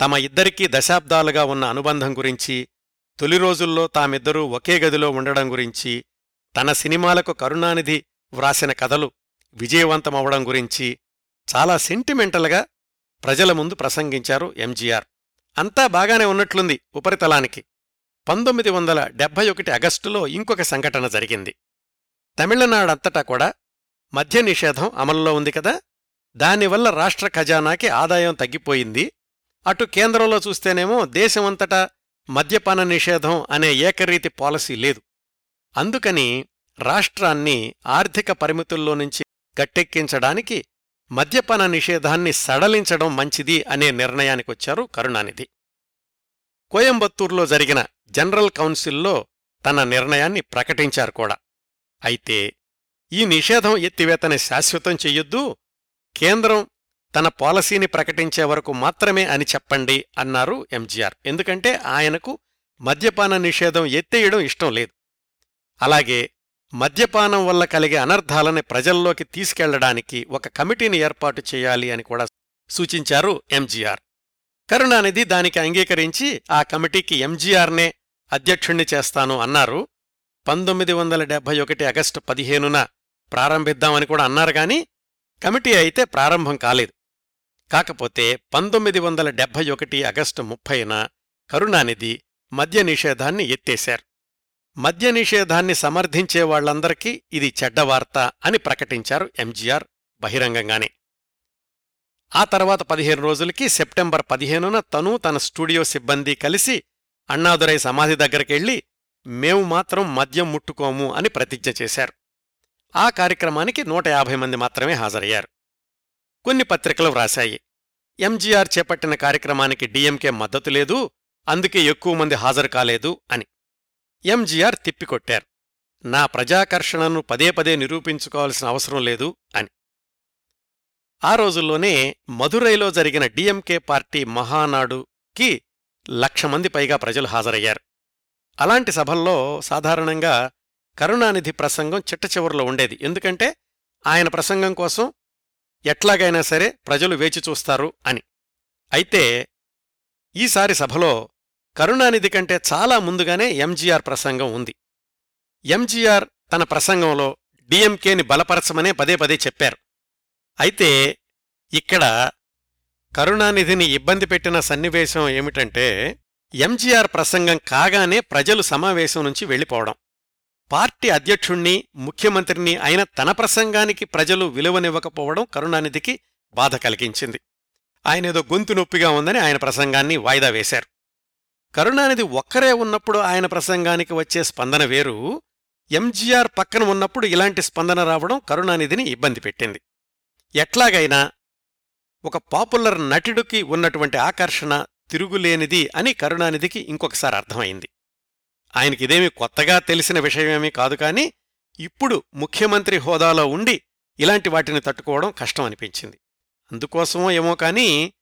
తమ ఇద్దరికీ దశాబ్దాలుగా ఉన్న అనుబంధం గురించి తొలి రోజుల్లో తామిద్దరూ ఒకే గదిలో ఉండడం గురించి తన సినిమాలకు కరుణానిధి వ్రాసిన కథలు విజయవంతమవడం గురించి చాలా సెంటిమెంటల్గా ప్రజల ముందు ప్రసంగించారు ఎంజీఆర్. అంతా బాగానే ఉన్నట్లుంది ఉపరితలానికి. పంతొమ్మిది వందల డెబ్బై ఒకటి అగస్టులో ఇంకొక సంఘటన జరిగింది. తమిళనాడంతటా కూడా మద్య నిషేధం అమల్లో ఉంది కదా దానివల్ల రాష్ట్ర ఖజానాకి ఆదాయం తగ్గిపోయింది. అటు కేంద్రంలో చూస్తేనేమో దేశమంతటా మద్యపాన నిషేధం అనే ఏకరీతి పాలసీ లేదు. అందుకని రాష్ట్రాన్ని ఆర్థిక పరిమితుల్లో నుంచి గట్టెక్కించడానికి మద్యపాన నిషేధాన్ని సడలించడం మంచిది అనే నిర్ణయానికొచ్చారు కరుణానిధి. కోయంబత్తూర్లో జరిగిన జనరల్ కౌన్సిల్లో తన నిర్ణయాన్ని ప్రకటించారు కూడా. అయితే ఈ నిషేధం ఎత్తివేతని శాశ్వతం చెయ్యొద్దు కేంద్రం తన పాలసీని ప్రకటించే వరకు మాత్రమే అని చెప్పండి అన్నారు ఎంజీఆర్. ఎందుకంటే ఆయనకు మద్యపాన నిషేధం ఎత్తేయడం ఇష్టం లేదు. అలాగే మద్యపానం వల్ల కలిగే అనర్థాలని ప్రజల్లోకి తీసుకెళ్ళడానికి ఒక కమిటీని ఏర్పాటు చేయాలి అని కూడా సూచించారు ఎంజీఆర్. కరుణానిధి దానికి అంగీకరించి ఆ కమిటీకి ఎంజీఆర్నే అధ్యక్షుణ్ణి చేస్తాను అన్నారు. పంతొమ్మిది వందల డెబ్బై ఒకటి ఆగస్టు పదిహేనున ప్రారంభిద్దామని కూడా అన్నారు గాని కమిటీ అయితే ప్రారంభం కాలేదు. కాకపోతే పంతొమ్మిది వందల డెబ్బై ఒకటి ఆగస్టు ముప్పైన కరుణానిధి మద్య నిషేధాన్ని ఎత్తేశారు. మద్య నిషేధాన్ని సమర్థించే వాళ్ళందరికీ ఇది చెడ్డవార్త అని ప్రకటించారు ఎంజీఆర్ బహిరంగంగానే. ఆ తర్వాత పదిహేను రోజులకి సెప్టెంబర్ పదిహేనున తను తన స్టూడియో సిబ్బంది కలిసి అన్నాదురై సమాధి దగ్గరికెళ్ళి మేము మాత్రం మద్యం ముట్టుకోము అని ప్రతిజ్ఞ చేశారు. ఆ కార్యక్రమానికి నూట యాభై మంది మాత్రమే హాజరయ్యారు. కొన్ని పత్రికలు వ్రాశాయి. ఎంజీఆర్ చేపట్టిన కార్యక్రమానికి డీఎంకే మద్దతు లేదు అందుకే ఎక్కువ మంది హాజరు కాలేదు అని. ఎంజీఆర్ తిప్పికొట్టారు. నా ప్రజాకర్షణను పదే పదే నిరూపించుకోవాల్సిన అవసరం లేదు అని. ఆ రోజుల్లోనే మధురైలో జరిగిన డిఎంకే పార్టీ మహానాడుకి లక్ష మంది పైగా ప్రజలు హాజరయ్యారు. అలాంటి సభల్లో సాధారణంగా కరుణానిధి ప్రసంగం చిట్టచివరిలో ఉండేది. ఎందుకంటే ఆయన ప్రసంగం కోసం ఎట్లాగైనా సరే ప్రజలు వేచి చూస్తారు అని. అయితే ఈసారి సభలో కరుణానిధి కంటే చాలా ముందుగానే ఎంజీఆర్ ప్రసంగం ఉంది. ఎంజీఆర్ తన ప్రసంగంలో డిఎంకేని బలపరచమనే పదే పదే చెప్పారు. అయితే ఇక్కడ కరుణానిధిని ఇబ్బంది పెట్టిన సన్నివేశం ఏమిటంటే ఎంజీఆర్ ప్రసంగం కాగానే ప్రజలు సమావేశం నుంచి వెళ్ళిపోవడం. పార్టీ అధ్యక్షుణ్ణి ముఖ్యమంత్రిని అయిన తన ప్రసంగానికి ప్రజలు విలువనివ్వకపోవడం కరుణానిధికి బాధ కలిగించింది. ఆయనేదో గొంతు నొప్పిగా ఉందని ఆయన ప్రసంగాన్ని వాయిదా వేశారు. కరుణానిధి ఒక్కరే ఉన్నప్పుడు ఆయన ప్రసంగానికి వచ్చే స్పందన వేరు. ఎంజీఆర్ పక్కన ఉన్నప్పుడు ఇలాంటి స్పందన రావడం కరుణానిధిని ఇబ్బంది పెట్టింది. ఎట్లాగైనా ఒక పాపులర్ నటుడికి ఉన్నటువంటి ఆకర్షణ తిరుగులేనిది అని కరుణానిధికి ఇంకొకసారి అర్థమైంది. ఆయనకిదేమీ కొత్తగా తెలిసిన విషయమేమీ కాదు కాని ఇప్పుడు ముఖ్యమంత్రి హోదాలో ఉండి ఇలాంటి వాటిని తట్టుకోవడం కష్టం అనిపించింది. అందుకోసమో ఏమో కాని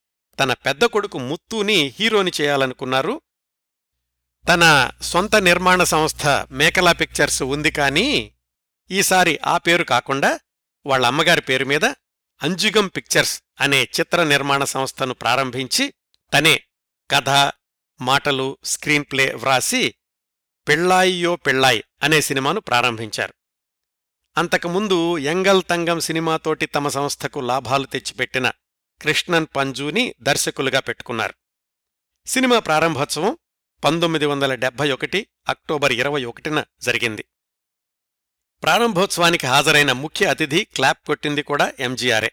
తన పెద్ద కొడుకు ముత్తుని హీరోని చేయాలనుకున్నారు. తన సొంత నిర్మాణ సంస్థ మేకలా పిక్చర్స్ ఉంది కానీ ఈసారి ఆ పేరు కాకుండా వాళ్ళ అమ్మగారి పేరు మీద అంజుగం పిక్చర్స్ అనే చిత్ర నిర్మాణ సంస్థను ప్రారంభించి తనే కథ మాటలు స్క్రీన్ ప్లే వ్రాసి పెళ్ళాయియో పెళ్ళాయి అనే సినిమాను ప్రారంభించారు. అంతకుముందు ఎంగల్ తంగం సినిమాతోటి తమ సంస్థకు లాభాలు తెచ్చిపెట్టిన కృష్ణన్ పంజూని దర్శకులుగా పెట్టుకున్నారు. సినిమా ప్రారంభోత్సవం పంతొమ్మిది వందల డెబ్బై ఒకటి అక్టోబర్ ఇరవై ఒకటిన జరిగింది. ప్రారంభోత్సవానికి హాజరైన ముఖ్య అతిథి క్లాప్ కొట్టింది కూడా ఎంజీఆరే.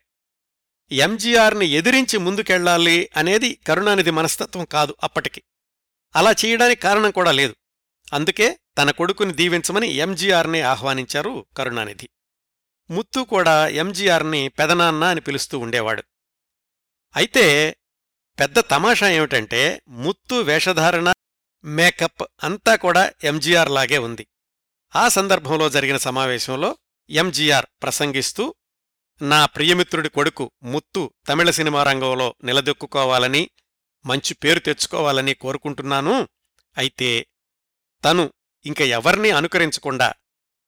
ఎంజీఆర్ని ఎదిరించి ముందుకెళ్ళాలి అనేది కరుణానిధి మనస్తత్వం కాదు అప్పటికి. అలా చేయడానికి కారణం కూడా లేదు. అందుకే తన కొడుకుని దీవించమని ఎంజీఆర్ని ఆహ్వానించారు కరుణానిధి. ముత్తు కూడా ఎంజీఆర్ని పెదనాన్న అని పిలుస్తూ ఉండేవాడు. అయితే పెద్ద తమాషా ఏమిటంటే ముత్తు వేషధారణ మేకప్ అంతా కూడా ఎంజీఆర్ లాగే ఉంది. ఆ సందర్భంలో జరిగిన సమావేశంలో ఎంజీఆర్ ప్రసంగిస్తూ నా ప్రియమిత్రుడి కొడుకు ముత్తు తమిళ సినిమా రంగంలో నిలదొక్కుకోవాలని మంచి పేరు తెచ్చుకోవాలని కోరుకుంటున్నాను. అయితే తను ఇంక ఎవర్నీ అనుకరించకుండా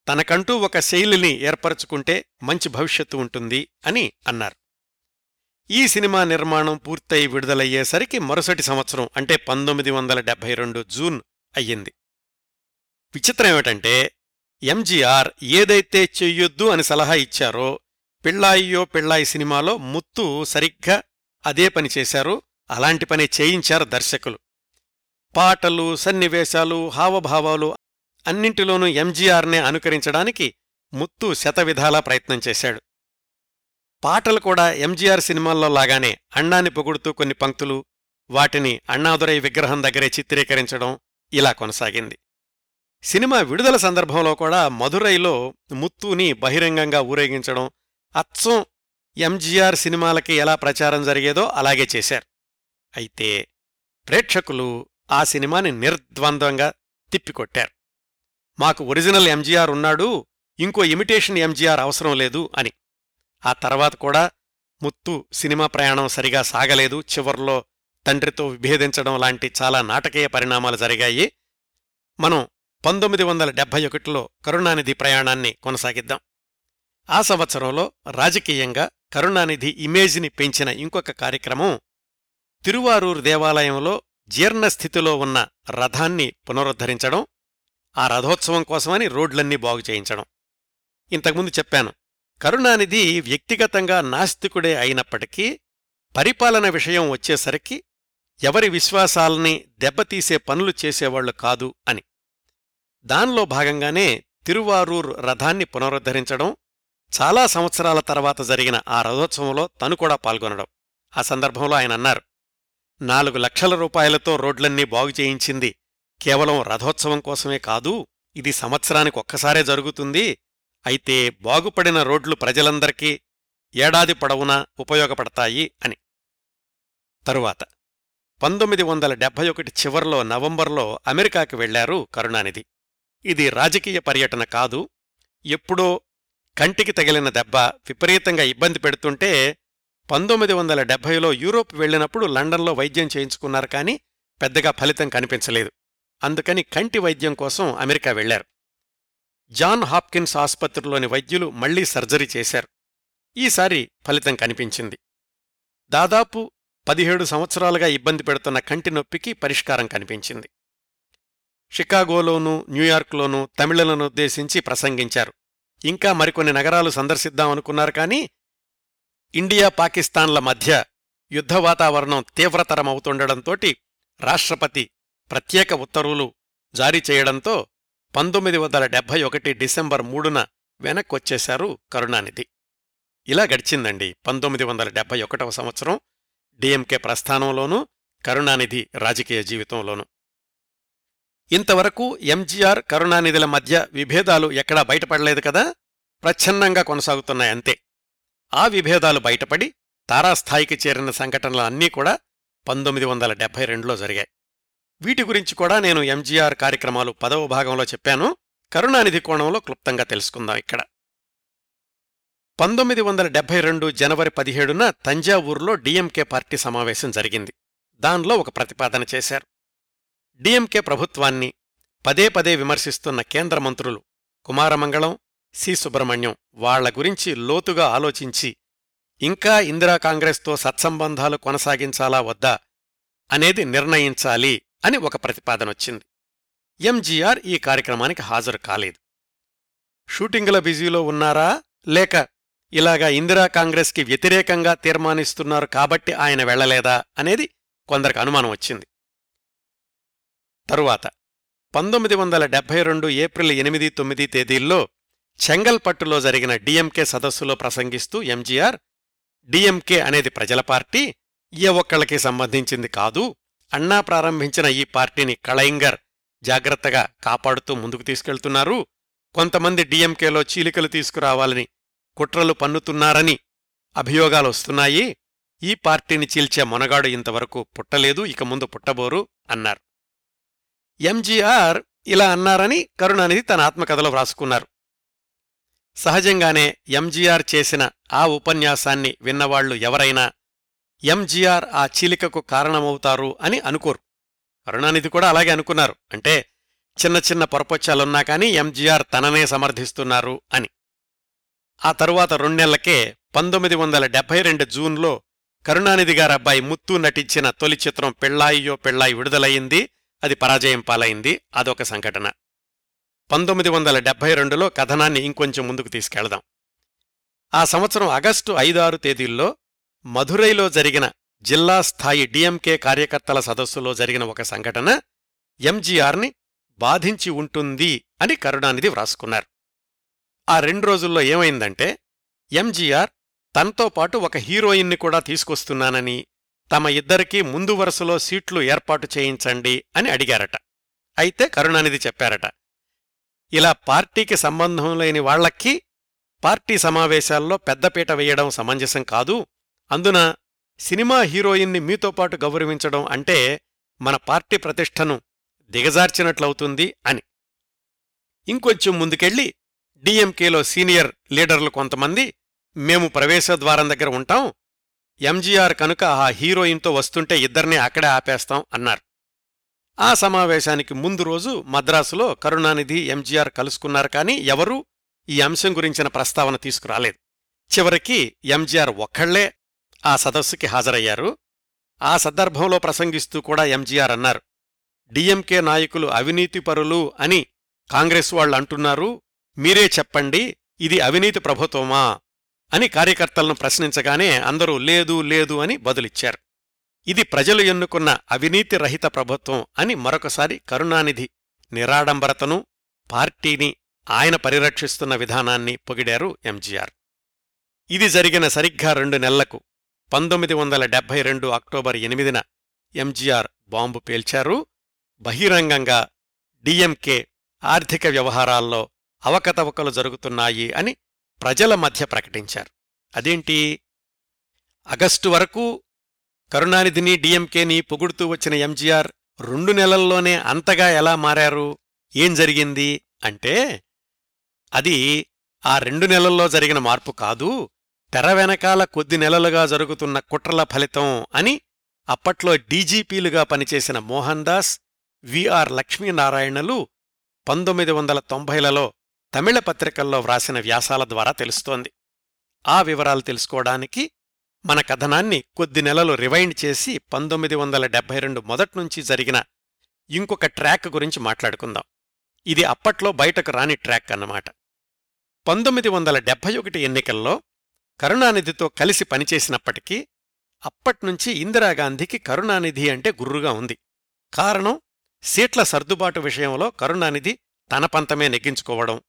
తనకంటూ ఒక శైలిని ఏర్పరచుకుంటే మంచి భవిష్యత్తు ఉంటుంది అని అన్నారు. ఈ సినిమా నిర్మాణం పూర్తయి విడుదలయ్యేసరికి మరుసటి సంవత్సరం అంటే పంతొమ్మిది వందల డెబ్బై రెండు జూన్ అయ్యింది. విచిత్రం ఏమిటంటే ఎంజీఆర్ ఏదైతే చెయ్యొద్దు అని సలహా ఇచ్చారో పిళ్ళాయియో పిళ్ళాయి సినిమాలో ముత్తు సరిగ్గా అదే పని చేశారు అలాంటి పని చేయించారు దర్శకులు. పాటలు సన్నివేశాలు హావభావాలు అన్నింటిలోనూ ఎంజీఆర్నే అనుకరించడానికి ముత్తు శతవిధాలా ప్రయత్నం చేశాడు. పాటలు కూడా ఎంజీఆర్ సినిమాల్లో లాగానే అన్నాన్ని పొగుడుతూ కొన్ని పంక్తులు వాటిని అన్నాదురై విగ్రహం దగ్గరే చిత్రీకరించడం ఇలా కొనసాగింది. సినిమా విడుదల సందర్భంలో కూడా మధురైలో ముత్తుని బహిరంగంగా ఊరేగించడం అచ్చం ఎంజీఆర్ సినిమాలకి ఎలా ప్రచారం జరిగేదో అలాగే చేశారు. అయితే ప్రేక్షకులు ఆ సినిమాని నిర్ద్వంద్వంగా తిప్పికొట్టారు. మాకు ఒరిజినల్ ఎంజీఆర్ ఉన్నాడు ఇంకో ఇమిటేషన్ ఎంజీఆర్ అవసరం లేదు అని. ఆ తర్వాత కూడా ముత్తు సినిమా ప్రయాణం సరిగా సాగలేదు. చివర్లో తండ్రితో విభేదించడం లాంటి చాలా నాటకీయ పరిణామాలు జరిగాయి. మనం పంతొమ్మిది వందల డెబ్భై ఒకటిలో కరుణానిధి ప్రయాణాన్ని కొనసాగిద్దాం. ఆ సంవత్సరంలో రాజకీయంగా కరుణానిధి ఇమేజ్ని పెంచిన ఇంకొక కార్యక్రమం తిరువారూరు దేవాలయంలో జీర్ణస్థితిలో ఉన్న రథాన్ని పునరుద్ధరించడం ఆ రథోత్సవం కోసమని రోడ్లన్నీ బాగు చేయించడం. ఇంతకుముందు చెప్పాను కరుణానిధి వ్యక్తిగతంగా నాస్తికుడే అయినప్పటికీ పరిపాలన విషయం వచ్చేసరికి ఎవరి విశ్వాసాల్ని దెబ్బతీసే పనులు చేసేవాళ్ళు కాదు అని. దానిలో భాగంగానే తిరువారూర్ రథాన్ని పునరుద్ధరించడం చాలా సంవత్సరాల తర్వాత జరిగిన ఆ రథోత్సవంలో తను కూడా పాల్గొనడం. ఆ సందర్భంలో ఆయన అన్నారు నాలుగు లక్షల రూపాయలతో రోడ్లన్నీ బాగు చేయించింది కేవలం రథోత్సవం కోసమే కాదు ఇది సంవత్సరానికి ఒక్కసారే జరుగుతుంది అయితే బాగుపడిన రోడ్లు ప్రజలందరికీ ఏడాది పొడవునా ఉపయోగపడతాయి అని. తరువాత పంతొమ్మిది వందల డెబ్బై ఒకటి చివర్లో నవంబర్లో అమెరికాకి వెళ్ళారు కరుణానిధి. ఇది రాజకీయ పర్యటన కాదు ఎప్పుడో కంటికి తగిలిన దెబ్బ విపరీతంగా ఇబ్బంది పెడుతుంటే పంతొమ్మిది వందల డెబ్బైలో యూరోప్ వెళ్ళినప్పుడు లండన్లో వైద్యం చేయించుకున్నారు కానీ పెద్దగా ఫలితం కనిపించలేదు. అందుకని కంటి వైద్యం కోసం అమెరికా వెళ్ళారు జాన్ హాప్కిన్స్ ఆసుపత్రిలోని వైద్యులు మళ్ళీ సర్జరీ చేశారు. ఈసారి ఫలితం కనిపించింది. దాదాపు పదిహేడు సంవత్సరాలుగా ఇబ్బంది పెడుతున్న కంటి నొప్పికి పరిష్కారం కనిపించింది. షికాగోలోనూ న్యూయార్క్లోనూ తమిళలను ఉద్దేశించి ప్రసంగించారు. ఇంకా మరికొన్ని నగరాలు సందర్శిద్దామనుకున్నారు కానీ ఇండియా పాకిస్తాన్ల మధ్య యుద్ధ వాతావరణం తీవ్రతరమవుతుండడంతోటి రాష్ట్రపతి ప్రత్యేక ఉత్తర్వులు జారీ చేయడంతో పంతొమ్మిది వందల డెబ్భై ఒకటి డిసెంబర్ మూడున వెనక్కొచ్చేశారు కరుణానిధి. ఇలా గడిచిందండి పంతొమ్మిది వందల డెబ్భై ఒకటవ సంవత్సరం డిఎంకే ప్రస్థానంలోనూ కరుణానిధి రాజకీయ జీవితంలోనూ. ఇంతవరకు ఎంజీఆర్ కరుణానిధుల మధ్య విభేదాలు ఎక్కడా బయటపడలేదు కదా ప్రచ్ఛన్నంగా కొనసాగుతున్నాయంతే ఆ విభేదాలు బయటపడి తారాస్థాయికి చేరిన సంఘటనలు అన్నీ కూడా పంతొమ్మిది వందల డెబ్బై రెండులో జరిగాయి. వీటి గురించి కూడా నేను ఎంజీఆర్ కార్యక్రమాలు పదవ భాగంలో చెప్పాను. కరుణానిధి కోణంలో క్లుప్తంగా తెలుసుకుందాం ఇక్కడ. పంతొమ్మిది వందల డెబ్బై రెండు జనవరి పదిహేడున తంజావూరులో డిఎంకే పార్టీ సమావేశం జరిగింది. దానిలో ఒక ప్రతిపాదన చేశారు. డిఎంకే ప్రభుత్వాన్ని పదే పదే విమర్శిస్తున్న కేంద్ర మంత్రులు కుమారమంగళం సి. సుబ్రహ్మణ్యం వాళ్ళ గురించి లోతుగా ఆలోచించి ఇంకా ఇందిరా కాంగ్రెస్తో సత్సంబంధాలు కొనసాగించాలా వద్దా అనేది నిర్ణయించాలి అని ఒక ప్రతిపాదన వచ్చింది. ఎంజీఆర్ ఈ కార్యక్రమానికి హాజరు కాలేదు. షూటింగుల బిజీలో ఉన్నారా? లేక ఇలాగా ఇందిరా కాంగ్రెస్కి వ్యతిరేకంగా తీర్మానిస్తున్నారు కాబట్టి ఆయన వెళ్ళలేదా అనేది కొందరికి అనుమానం వచ్చింది. తరువాత పంతొమ్మిది వందల డెబ్బై రెండు ఏప్రిల్ ఎనిమిది తొమ్మిది తేదీల్లో చెంగల్పట్టులో జరిగిన డిఎంకే సదస్సులో ప్రసంగిస్తూ ఎంజీఆర్ డిఎంకే అనేది ప్రజల పార్టీ ఏ ఒక్కళ్ళకి సంబంధించింది కాదు అన్నా ప్రారంభించిన ఈ పార్టీని కళయింగర్ జాగ్రత్తగా కాపాడుతూ ముందుకు తీసుకెళ్తున్నారు. కొంతమంది డీఎంకేలో చీలికలు తీసుకురావాలని కుట్రలు పన్నుతున్నారని అభియోగాలొస్తున్నాయి ఈ పార్టీని చీల్చే మొనగాడు ఇంతవరకు పుట్టలేదు ఇక ముందు పుట్టబోరు అన్నారు. ఎంజీఆర్ ఇలా అన్నారని కరుణానిధి తన ఆత్మకథలో వ్రాసుకున్నారు. సహజంగానే ఎంజీఆర్ చేసిన ఆ ఉపన్యాసాన్ని విన్నవాళ్ళు ఎవరైనా ఎంజీఆర్ ఆ చీలికకు కారణమవుతారు అని అనుకోరు. కరుణానిధి కూడా అలాగే అనుకున్నారు. అంటే చిన్న చిన్న పొరపొచ్చాలున్నా కానీ ఎంజీఆర్ తననే సమర్థిస్తున్నారు అని. ఆ తరువాత రెండెళ్ళకే పంతొమ్మిది వందల డెబ్బై రెండు జూన్లో కరుణానిధి గారబ్బాయి ముత్తు నటించిన తొలి చిత్రం పెళ్ళాయియో పెళ్ళాయి విడుదలయింది అది పరాజయం పాలైంది. అదొక సంఘటన. పంతొమ్మిది వందల డెబ్బై రెండులో కథనాన్ని ఇంకొంచెం ముందుకు తీసుకెళ్దాం. ఆ సంవత్సరం ఆగస్టు ఐదారు తేదీల్లో మధురైలో జరిగిన జిల్లా స్థాయి డిఎంకే కార్యకర్తల సదస్సులో జరిగిన ఒక సంఘటన ఎంజీఆర్ని బాధించి ఉంటుంది అని కరుణానిధి వ్రాసుకున్నారు. ఆ రెండు రోజుల్లో ఏమైందంటే ఎంజీఆర్ తనతో పాటు ఒక హీరోయిన్ని కూడా తీసుకొస్తున్నానని తమ ఇద్దరికీ ముందు వరుసలో సీట్లు ఏర్పాటు చేయించండి అని అడిగారట. అయితే కరుణానిధి చెప్పారట ఇలా పార్టీకి సంబంధం లేని వాళ్ళకి పార్టీ సమావేశాల్లో పెద్దపీట వేయడం సమంజసం కాదు అందున సినిమా హీరోయిన్ని మీతో పాటు గౌరవించడం అంటే మన పార్టీ ప్రతిష్టను దిగజార్చినట్లవుతుంది అని. ఇంకొంచెం ముందుకెళ్ళి డిఎంకేలో సీనియర్ లీడర్లు కొంతమంది మేము ప్రవేశద్వారం దగ్గర ఉంటాం ఎంజీఆర్ కనుక ఆ హీరోయిన్తో వస్తుంటే ఇద్దరినీ అక్కడే ఆపేస్తాం అన్నారు. ఆ సమావేశానికి ముందు రోజు మద్రాసులో కరుణానిధి ఎంజీఆర్ కలుసుకున్నారు కానీ ఎవరూ ఈ అంశం గురించిన ప్రస్తావన తీసుకురాలేదు. చివరికి ఎంజీఆర్ ఒక్కళ్ళే ఆ సదస్సుకి హాజరయ్యారు. ఆ సందర్భంలో ప్రసంగిస్తూ కూడా ఎంజీఆర్ అన్నారు డిఎంకే నాయకులు అవినీతిపరులు అని కాంగ్రెస్ వాళ్ళు అంటున్నారు. మీరే చెప్పండి ఇది అవినీతి ప్రభుత్వమా? అని కార్యకర్తలను ప్రశ్నించగానే అందరూ లేదు లేదు అని బదులిచ్చారు. ఇది ప్రజలు ఎన్నుకున్న అవినీతి రహిత ప్రభుత్వం అని మరొకసారి కరుణానిధి నిరాడంబరతను పార్టీని ఆయన పరిరక్షిస్తున్న విధానాన్ని పొగిడారు ఎంజీఆర్. ఇది జరిగిన సరిగ్గా రెండు నెలలకు పంతొమ్మిది వందల డెబ్బై రెండు అక్టోబర్ ఎనిమిదిన ఎంజీఆర్ బాంబు పేల్చారు. బహిరంగంగా డిఎంకే ఆర్థిక వ్యవహారాల్లో అవకతవకలు జరుగుతున్నాయి అని ప్రజల మధ్య ప్రకటించారు. అదేంటి? ఆగస్టు వరకు కరుణానిధిని డిఎంకేని పొగుడుతూ వచ్చిన ఎంజీఆర్ రెండు నెలల్లోనే అంతగా ఎలా మారారు? ఏం జరిగింది? అంటే అది ఆ రెండు నెలల్లో జరిగిన మార్పు కాదు. తెర వెనకాల కొద్ది నెలలుగా జరుగుతున్న కుట్రల ఫలితం అని అప్పట్లో డీజీపీలుగా పనిచేసిన మోహన్ దాస్ విఆర్ లక్ష్మీనారాయణలు పంతొమ్మిది వందల తొంభైలలో తమిళ పత్రికల్లో వ్రాసిన వ్యాసాల ద్వారా తెలుస్తోంది. ఆ వివరాలు తెలుసుకోవడానికి మన కథనాన్ని కొద్ది నెలలు రివైండ్ చేసి పంతొమ్మిది వందల డెబ్బై రెండు మొదట్నుంచి జరిగిన ఇంకొక ట్రాక్ గురించి మాట్లాడుకుందాం. ఇది అప్పట్లో బయటకు రాని ట్రాక్ అన్నమాట. పంతొమ్మిది వందల డెబ్బై ఒకటి ఎన్నికల్లో కరుణానిధితో కలిసి పనిచేసినప్పటికీ అప్పట్నుంచి ఇందిరాగాంధీకి కరుణానిధి అంటే గుర్రుగా ఉంది. కారణం సీట్ల సర్దుబాటు విషయంలో కరుణానిధి తన పంతమే నెగ్గించుకోవడం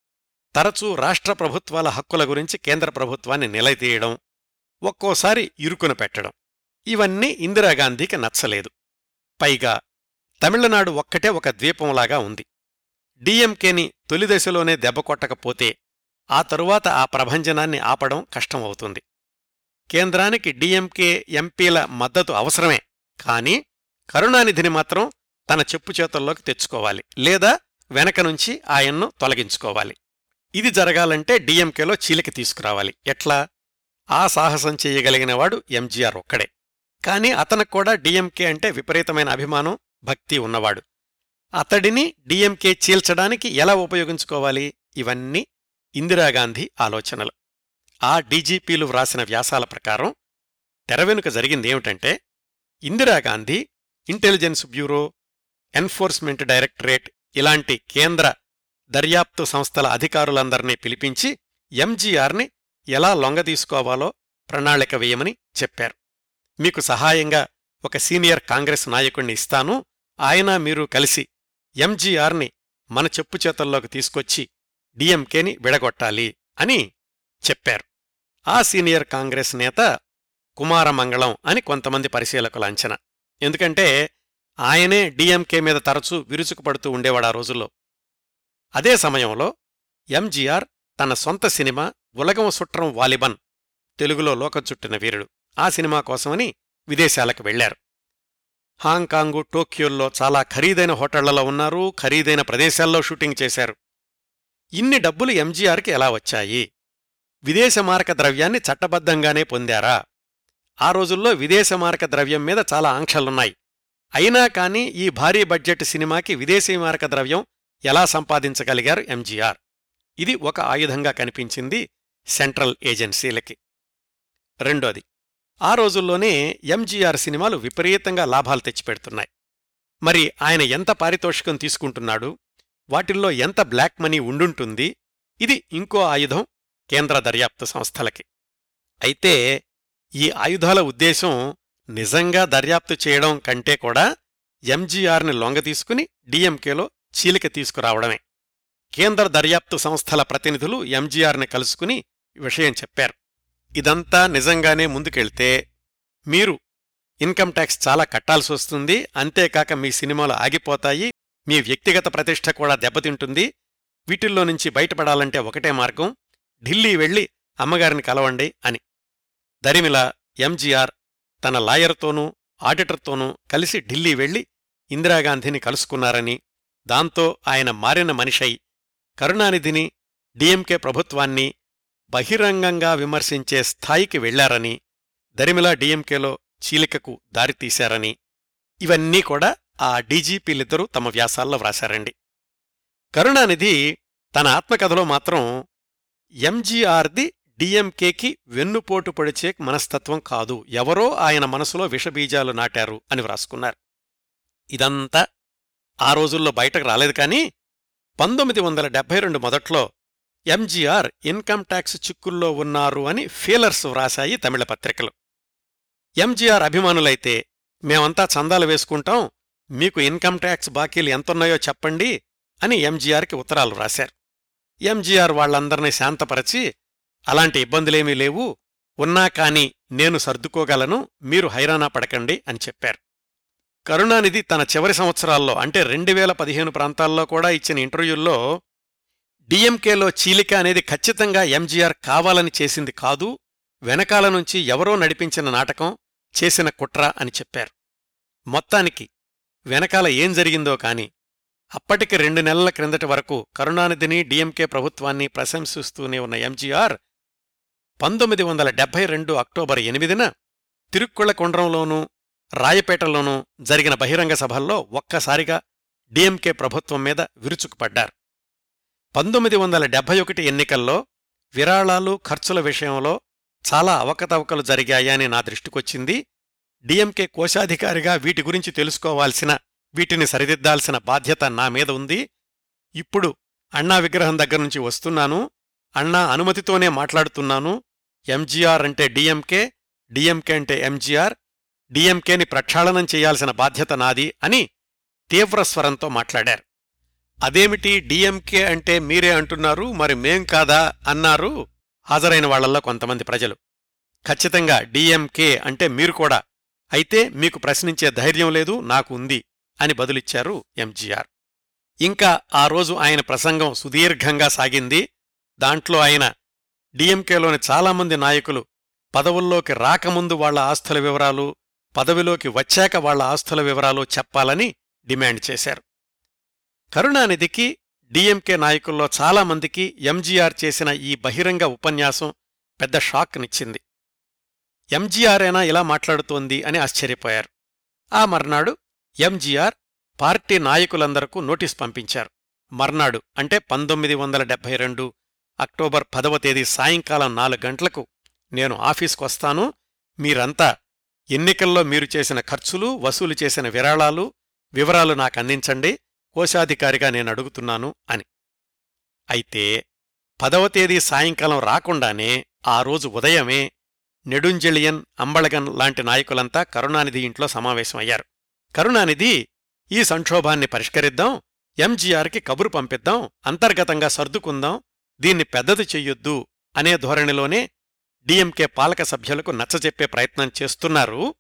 తరచూ రాష్ట్ర ప్రభుత్వాల హక్కుల గురించి కేంద్ర ప్రభుత్వాన్ని నిలదీయడం ఒక్కోసారి ఇరుకున పెట్టడం. ఇవన్నీ ఇందిరాగాంధీకి నచ్చలేదు. పైగా తమిళనాడు ఒక్కటే ఒక ద్వీపంలాగా ఉంది. డిఎంకేని తొలిదశలోనే దెబ్బకొట్టకపోతే ఆ తరువాత ఆ ప్రభంజనాన్ని ఆపడం కష్టమవుతుంది. కేంద్రానికి డిఎంకే ఎంపీల మద్దతు అవసరమే. కాని కరుణానిధిని మాత్రం తన చెప్పు చేతుల్లోకి తెచ్చుకోవాలి. లేదా వెనక నుంచి ఆయన్ను తొలగించుకోవాలి. ఇది జరగాలంటే డిఎంకేలో చీలిక తీసుకురావాలి. ఎట్లా? ఆ సాహసం చెయ్యగలిగినవాడు ఎంజీఆర్ ఒక్కడే. కాని అతనికి కూడా డిఎంకే అంటే విపరీతమైన అభిమానం భక్తి ఉన్నవాడు. అతడిని డిఎంకే చీల్చడానికి ఎలా ఉపయోగించుకోవాలి? ఇవన్నీ ఇందిరాగాంధీ ఆలోచనలు. ఆ డీజీపీలు వ్రాసిన వ్యాసాల ప్రకారం తెరవెనుక జరిగిందేమిటంటే Indira Gandhi intelligence bureau enforcement directorate ఇలాంటి కేంద్ర దర్యాప్తు సంస్థల అధికారులందర్నీ పిలిపించి ఎంజీఆర్ని ఎలా లొంగదీసుకోవాలో ప్రణాళిక వేయమని చెప్పారు. మీకు సహాయంగా ఒక సీనియర్ కాంగ్రెస్ నాయకుణ్ణి ఇస్తాను. ఆయన మీరు కలిసి ఎంజీఆర్ని మన చెప్పు చేతల్లోకి తీసుకొచ్చి డిఎంకేని విడగొట్టాలి అని చెప్పారు. ఆ సీనియర్ కాంగ్రెస్ నేత కుమారమంగళం అని కొంతమంది పరిశీలకుల అంచనా. ఎందుకంటే ఆయనే డిఎంకే మీద తరచూ విరుచుకుపడుతూ ఉండేవాడు ఆ రోజుల్లో. అదే సమయంలో ఎంజీఆర్ తన సొంత సినిమా ఉలగం సుట్రం వాలిబన్ తెలుగులో లోకచుట్టిన వీరుడు. ఆ సినిమా కోసమని విదేశాలకు వెళ్ళారు హాంకాంగు టోక్యోల్లో చాలా ఖరీదైన హోటళ్ళలో ఉన్నారు ఖరీదైన ప్రదేశాల్లో షూటింగ్ చేశారు. ఇన్ని డబ్బులు ఎంజీఆర్కి ఎలా వచ్చాయి? విదేశమారక ద్రవ్యాన్ని చట్టబద్ధంగానే పొందారా? ఆ రోజుల్లో విదేశమారక ద్రవ్యం మీద చాలా ఆంక్షలున్నాయి. అయినా కాని ఈ భారీ బడ్జెట్ సినిమాకి విదేశీమారక ద్రవ్యం ఎలా సంపాదించగలిగారు ఎంజీఆర్? ఇది ఒక ఆయుధంగా కనిపించింది సెంట్రల్ ఏజెన్సీలకి. రెండోది ఆ రోజుల్లోనే ఎంజీఆర్ సినిమాలు విపరీతంగా లాభాలు తెచ్చిపెడుతున్నాయి. మరి ఆయన ఎంత పారితోషికం తీసుకుంటున్నాడు? వాటిల్లో ఎంత బ్లాక్ మనీ ఉండుంటుంది? ఇది ఇంకో ఆయుధం కేంద్ర దర్యాప్తు సంస్థలకి. అయితే ఈ ఆయుధాల ఉద్దేశం నిజంగా దర్యాప్తు చేయడం కంటే కూడా ఎంజీఆర్ని లొంగతీసుకుని డీఎంకేలో చీలిక తీసుకురావడమే. కేంద్ర దర్యాప్తు సంస్థల ప్రతినిధులు ఎంజీఆర్ని కలుసుకుని విషయం చెప్పారు. ఇదంతా నిజంగానే ముందుకెళ్తే మీరు ఇన్కమ్ ట్యాక్స్ చాలా కట్టాల్సి వస్తుంది అంతేకాక మీ సినిమాలు ఆగిపోతాయి మీ వ్యక్తిగత ప్రతిష్ట కూడా దెబ్బతింటుంది. వీటిల్లో నుంచి బయటపడాలంటే ఒకటే మార్గం. ఢిల్లీ వెళ్ళి అమ్మగారిని కలవండి అని. దరిమిల ఎంజీఆర్ తన లాయర్తోనూ ఆడిటర్తోనూ కలిసి ఢిల్లీ వెళ్ళి ఇందిరాగాంధీని కలుసుకున్నారని దాంతో ఆయన మారిన మనిషై కరుణానిధిని డిఎంకే ప్రభుత్వాన్ని బహిరంగంగా విమర్శించే స్థాయికి వెళ్ళారని దరిమిలా డిఎంకేలో చీలికకు దారితీశారని. ఇవన్నీ కూడా ఆ డీజీపీలిద్దరూ తమ వ్యాసాల్లో వ్రాశారండి. కరుణానిధి తన ఆత్మకథలో మాత్రం ఎంజీఆర్ది డిఎంకేకి వెన్నుపోటు పొడిచే మనస్తత్వం కాదు ఎవరో ఆయన మనసులో విషబీజాలు నాటారు అని వ్రాసుకున్నారు. ఇదంతా ఆ రోజుల్లో బయటకు రాలేదు కానీ పంతొమ్మిది వందల డెబ్బై రెండు మొదట్లో ఎంజీఆర్ ఇన్కమ్ ట్యాక్స్ చిక్కుల్లో ఉన్నారు అని ఫీలర్స్ వ్రాశాయి తమిళ పత్రికలు. ఎంజీఆర్ అభిమానులైతే మేమంతా చందాలు వేసుకుంటాం మీకు ఇన్కమ్ ట్యాక్స్ బాకీలు ఎంతున్నాయో చెప్పండి అని ఎంజీఆర్కి ఉత్తరాలు రాశారు. ఎంజీఆర్ వాళ్ళందర్నీ శాంతపరచి అలాంటి ఇబ్బందులేమీ లేవు ఉన్నా కాని నేను సర్దుకోగలను మీరు హైరానా పడకండి అని చెప్పారు. కరుణానిధి తన చివరి సంవత్సరాల్లో అంటే రెండు వేల పదిహేను ప్రాంతాల్లో కూడా ఇచ్చిన ఇంటర్వ్యూల్లో డిఎంకేలో చీలిక అనేది ఖచ్చితంగా ఎంజీఆర్ కావాలని చేసింది కాదు వెనకాల నుంచి ఎవరో నడిపించిన నాటకం చేసిన కుట్ర అని చెప్పారు. మొత్తానికి వెనకాల ఏం జరిగిందో కాని అప్పటికి రెండు నెలల క్రిందటి వరకు కరుణానిధిని డిఎంకే ప్రభుత్వాన్ని ప్రశంసిస్తూనే ఉన్న ఎంజీఆర్ పంతొమ్మిది వందల డెబ్బై రెండు అక్టోబర్ ఎనిమిదిన తిరుక్కుళ్ళకొండ్రంలోనూ రాయపేటలోనూ జరిగిన బహిరంగ సభల్లో ఒక్కసారిగా డిఎంకే ప్రభుత్వం మీద విరుచుకుపడ్డారు. పంతొమ్మిది వందల డెబ్బై ఒకటి ఎన్నికల్లో విరాళాలు ఖర్చుల విషయంలో చాలా అవకతవకలు జరిగాయని నా దృష్టికొచ్చింది. డిఎంకే కోశాధికారిగా వీటి గురించి తెలుసుకోవాల్సిన వీటిని సరిదిద్దాల్సిన బాధ్యత నా మీద ఉంది. ఇప్పుడు అన్నా విగ్రహం దగ్గర్నుంచి వస్తున్నాను. అన్నా అనుమతితోనే మాట్లాడుతున్నాను. ఎంజీఆర్ అంటే డిఎంకే డిఎంకే అంటే ఎంజీఆర్ డిఎంకేని ప్రక్షాళనం చేయాల్సిన బాధ్యత నాది అని తీవ్ర స్వరంతో మాట్లాడారు. అదేమిటి డిఎంకే అంటే మీరే అంటున్నారు మరి మేం కాదా అన్నారు హాజరైన వాళ్ళల్లో కొంతమంది ప్రజలు. ఖచ్చితంగా డిఎంకే అంటే మీరు కూడా అయితే మీకు ప్రశ్నించే ధైర్యం లేదు నాకు ఉంది అని బదులిచ్చారు ఎంజీఆర్. ఇంకా ఆ రోజు ఆయన ప్రసంగం సుదీర్ఘంగా సాగింది. దాంట్లో ఆయన డిఎంకేలోని చాలామంది నాయకులు పదవుల్లోకి రాకముందు వాళ్ళ ఆస్తుల వివరాలు పదవిలోకి వచ్చాక వాళ్ళ ఆస్తుల వివరాలు చెప్పాలని డిమాండ్ చేశారు. కరుణానిధికి డిఎంకే నాయకుల్లో చాలామందికి ఎంజీఆర్ చేసిన ఈ బహిరంగ ఉపన్యాసం పెద్ద షాక్నిచ్చింది. ఎంజీఆరేనా ఇలా మాట్లాడుతోంది అని ఆశ్చర్యపోయారు. ఆ మర్నాడు ఎంజీఆర్ పార్టీ నాయకులందరకు నోటీస్ పంపించారు. మర్నాడు అంటే పంతొమ్మిది వందల డెబ్బై రెండు అక్టోబర్ పదవ తేదీ సాయంకాలం నాలుగు గంటలకు నేను ఆఫీస్కొస్తాను మీరంతా ఎన్నికల్లో మీరు చేసిన ఖర్చులు వసూలు చేసిన విరాళాలు వివరాలు నాకందించండి కోశాధికారిగా నేను అడుగుతున్నాను అని. అయితే పదవ తేదీ సాయంకాలం రాకుండానే ఆ రోజు ఉదయమే నెడుంజలియన్ అంబళగన్ లాంటి నాయకులంతా కరుణానిధి ఇంట్లో సమావేశమయ్యారు. కరుణానిధి ఈ సంక్షోభాన్ని పరిష్కరిద్దాం ఎంజీఆర్కి కబురు పంపిద్దాం అంతర్గతంగా సర్దుకుందాం దీన్ని పెద్దది చెయ్యొద్దు అనే ధోరణిలోనే డిఎంకే పాలక సభ్యులకు నచ్చజెప్పే ప్రయత్నం చేస్తున్నారు.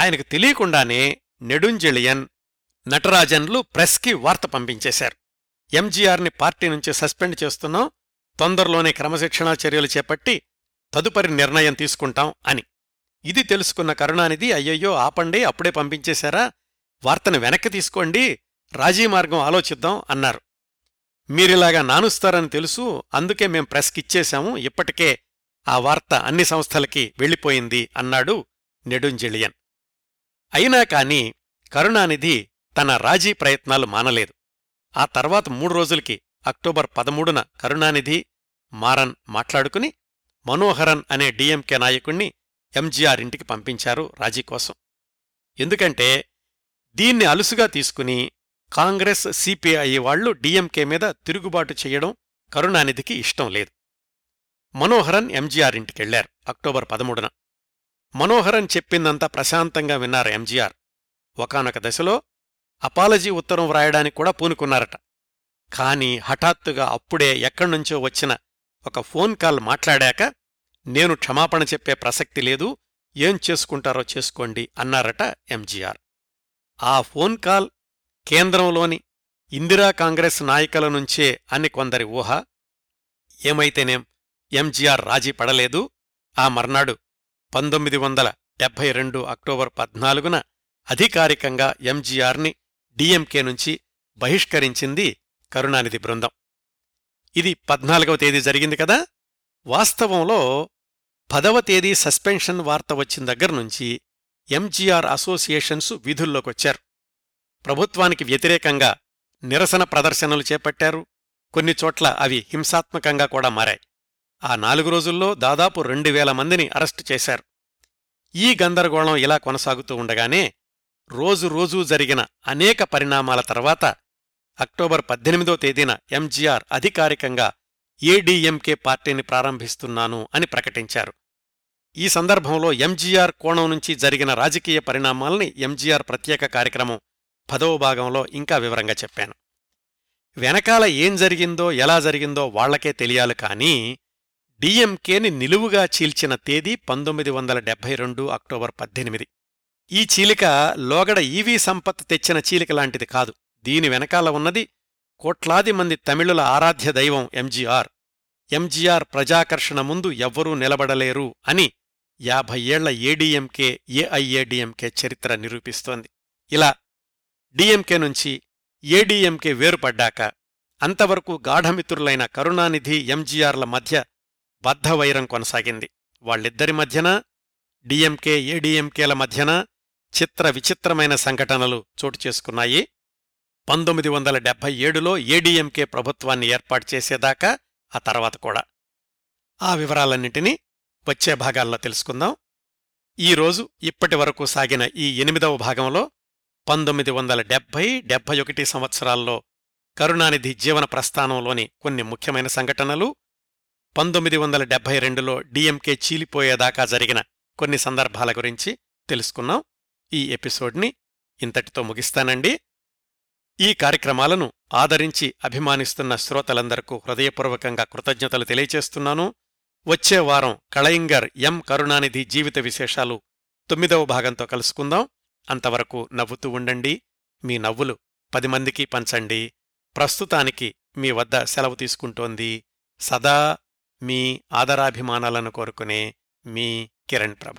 ఆయనకు తెలియకుండానే నెడుంజెళియన్ నటరాజన్లు ప్రెస్కి వార్త పంపించేశారు. ఎంజీఆర్ని పార్టీ నుంచి సస్పెండ్ చేస్తున్నాం తొందరలోనే క్రమశిక్షణా చర్యలు చేపట్టి తదుపరి నిర్ణయం తీసుకుంటాం అని. ఇది తెలుసుకున్న కరుణానిధి అయ్యయ్యో ఆపండి అప్పుడే పంపించేశారా? వార్తను వెనక్కి తీసుకోండి రాజీ మార్గం ఆలోచిద్దాం అన్నారు. మీరిలాగా నానుస్తారని తెలుసు అందుకే మేం ప్రెస్కిచ్చేశాము ఇప్పటికే ఆ వార్త అన్ని సంస్థలకి వెళ్ళిపోయింది అన్నాడు నెడుంజెళియన్ అయినా కాని కరుణానిధి తన రాజీ ప్రయత్నాలు మానలేదు. ఆ తర్వాత మూడు రోజులకి అక్టోబర్ పదమూడున కరుణానిధి మారన్ మాట్లాడుకుని మనోహరన్ అనే డిఎంకే నాయకుణ్ణి ఎంజీఆర్ ఇంటికి పంపించారు రాజీ కోసం. ఎందుకంటే దీన్ని అలుసుగా తీసుకుని కాంగ్రెస్ సిపిఐ వాళ్ళు డిఎంకే మీద తిరుగుబాటు చెయ్యడం కరుణానిధికి ఇష్టం లేదు. మనోహరన్ ఎంజీఆర్ ఇంటికెళ్ళారు అక్టోబర్ పదమూడున. మనోహరన్ చెప్పిందంతా ప్రశాంతంగా విన్నారు ఎంజీఆర్. ఒకనొక దశలో అపాలజీ ఉత్తరం వ్రాయడానికి కూడా పూనుకున్నారట. కాని హఠాత్తుగా అప్పుడే ఎక్కడ్నుంచో వచ్చిన ఒక ఫోన్ కాల్ మాట్లాడాక నేను క్షమాపణ చెప్పే ప్రసక్తి లేదు ఏం చేసుకుంటారో చేసుకోండి అన్నారట ఎంజీఆర్. ఆ ఫోన్ కాల్ కేంద్రంలోని ఇందిరా కాంగ్రెస్ నాయకుల నుంచే అని కొందరి ఊహ ఏమైతేనేం ఎంజీఆర్ రాజీ పడలేదు. ఆ మర్నాడు పంతొమ్మిది వందల డెబ్బై రెండు అక్టోబర్ పద్నాలుగున అధికారికంగా ఎంజీఆర్ని డిఎంకే నుంచి బహిష్కరించింది కరుణానిధి బృందం. ఇది పద్నాలుగవ తేదీ జరిగింది కదా? వాస్తవంలో పదవ తేదీ సస్పెన్షన్ వార్త వచ్చిన దగ్గర్నుంచి ఎంజీఆర్ అసోసియేషన్స్ విధుల్లోకొచ్చారు. ప్రభుత్వానికి వ్యతిరేకంగా నిరసన ప్రదర్శనలు చేపట్టారు. కొన్ని చోట్ల అవి హింసాత్మకంగా కూడా మారాయి. ఆ నాలుగు రోజుల్లో దాదాపు రెండు వేల మందిని అరెస్టు చేశారు. ఈ గందరగోళం ఇలా కొనసాగుతూ ఉండగానే రోజు రోజూ జరిగిన అనేక పరిణామాల తర్వాత అక్టోబర్ పద్దెనిమిదో తేదీన ఎంజీఆర్ అధికారికంగా ఏడీఎంకే పార్టీని ప్రారంభిస్తున్నాను అని ప్రకటించారు. ఈ సందర్భంలో ఎంజీఆర్ కోణం నుంచి జరిగిన రాజకీయ పరిణామాల్ని ఎంజీఆర్ ప్రత్యేక కార్యక్రమం పదవ భాగంలో ఇంకా వివరంగా చెప్పాను. వెనకాల ఏం జరిగిందో ఎలా జరిగిందో వాళ్ళకే తెలియాలి కానీ డిఎంకేని నిలువుగా చీల్చిన తేదీ పంతొమ్మిది వందల డెబ్బై రెండు అక్టోబర్ పద్దెనిమిది. ఈ చీలిక లోగడ ఈవీ సంపత్ తెచ్చిన చీలిక లాంటిది కాదు. దీని వెనకాల ఉన్నది కోట్లాది మంది తమిళుల ఆరాధ్య దైవం ఎంజీఆర్. ఎంజీఆర్ ప్రజాకర్షణ ముందు ఎవ్వరూ నిలబడలేరు అని యాభై ఏళ్ళ ఏడీఎంకే ఏఐఏడీఎంకే చరిత్ర నిరూపిస్తోంది. ఇలా డిఎంకే నుంచి ఏడీఎంకే వేరుపడ్డాక అంతవరకు గాఢమిత్రులైన కరుణానిధి ఎంజీఆర్ల మధ్య బద్ధవైరం కొనసాగింది. వాళ్ళిద్దరి మధ్యన డిఎంకే ఏడీఎంకేల మధ్యన చిత్ర విచిత్రమైన సంఘటనలు చోటు చేసుకున్నాయి. పంతొమ్మిది వందల డెబ్బై ఏడులో ఏడీఎంకే ప్రభుత్వాన్ని ఏర్పాటు చేసేదాకా ఆ తర్వాత కూడా. ఆ వివరాలన్నింటినీ వచ్చే భాగాల్లో తెలుసుకుందాం. ఈరోజు ఇప్పటి వరకు సాగిన ఈ ఎనిమిదవ భాగంలో పంతొమ్మిది వందల డెబ్బై డెబ్బై ఒకటి సంవత్సరాల్లో కరుణానిధి జీవన ప్రస్థానంలోని కొన్ని ముఖ్యమైన సంఘటనలు పంతొమ్మిది వందల డెబ్బై రెండులో డిఎంకే చీలిపోయేదాకా జరిగిన కొన్ని సందర్భాల గురించి తెలుసుకున్నాం ఈ ఎపిసోడ్ని ఇంతటితో ముగిస్తానండి. ఈ కార్యక్రమాలను ఆదరించి అభిమానిస్తున్న శ్రోతలందరకు హృదయపూర్వకంగా కృతజ్ఞతలు తెలియచేస్తున్నాను. వచ్చే వారం కళయింగర్ ఎం కరుణానిధి జీవిత విశేషాలు తొమ్మిదవ భాగంతో కలుసుకుందాం. అంతవరకు నవ్వుతూ ఉండండి. మీ నవ్వులు పది మందికి పంచండి. ప్రస్తుతానికి మీ వద్ద సెలవు తీసుకుంటోంది సదా మీ ఆదరాభిమానాలను కోరుకునే మీ కిరణ్ ప్రభ.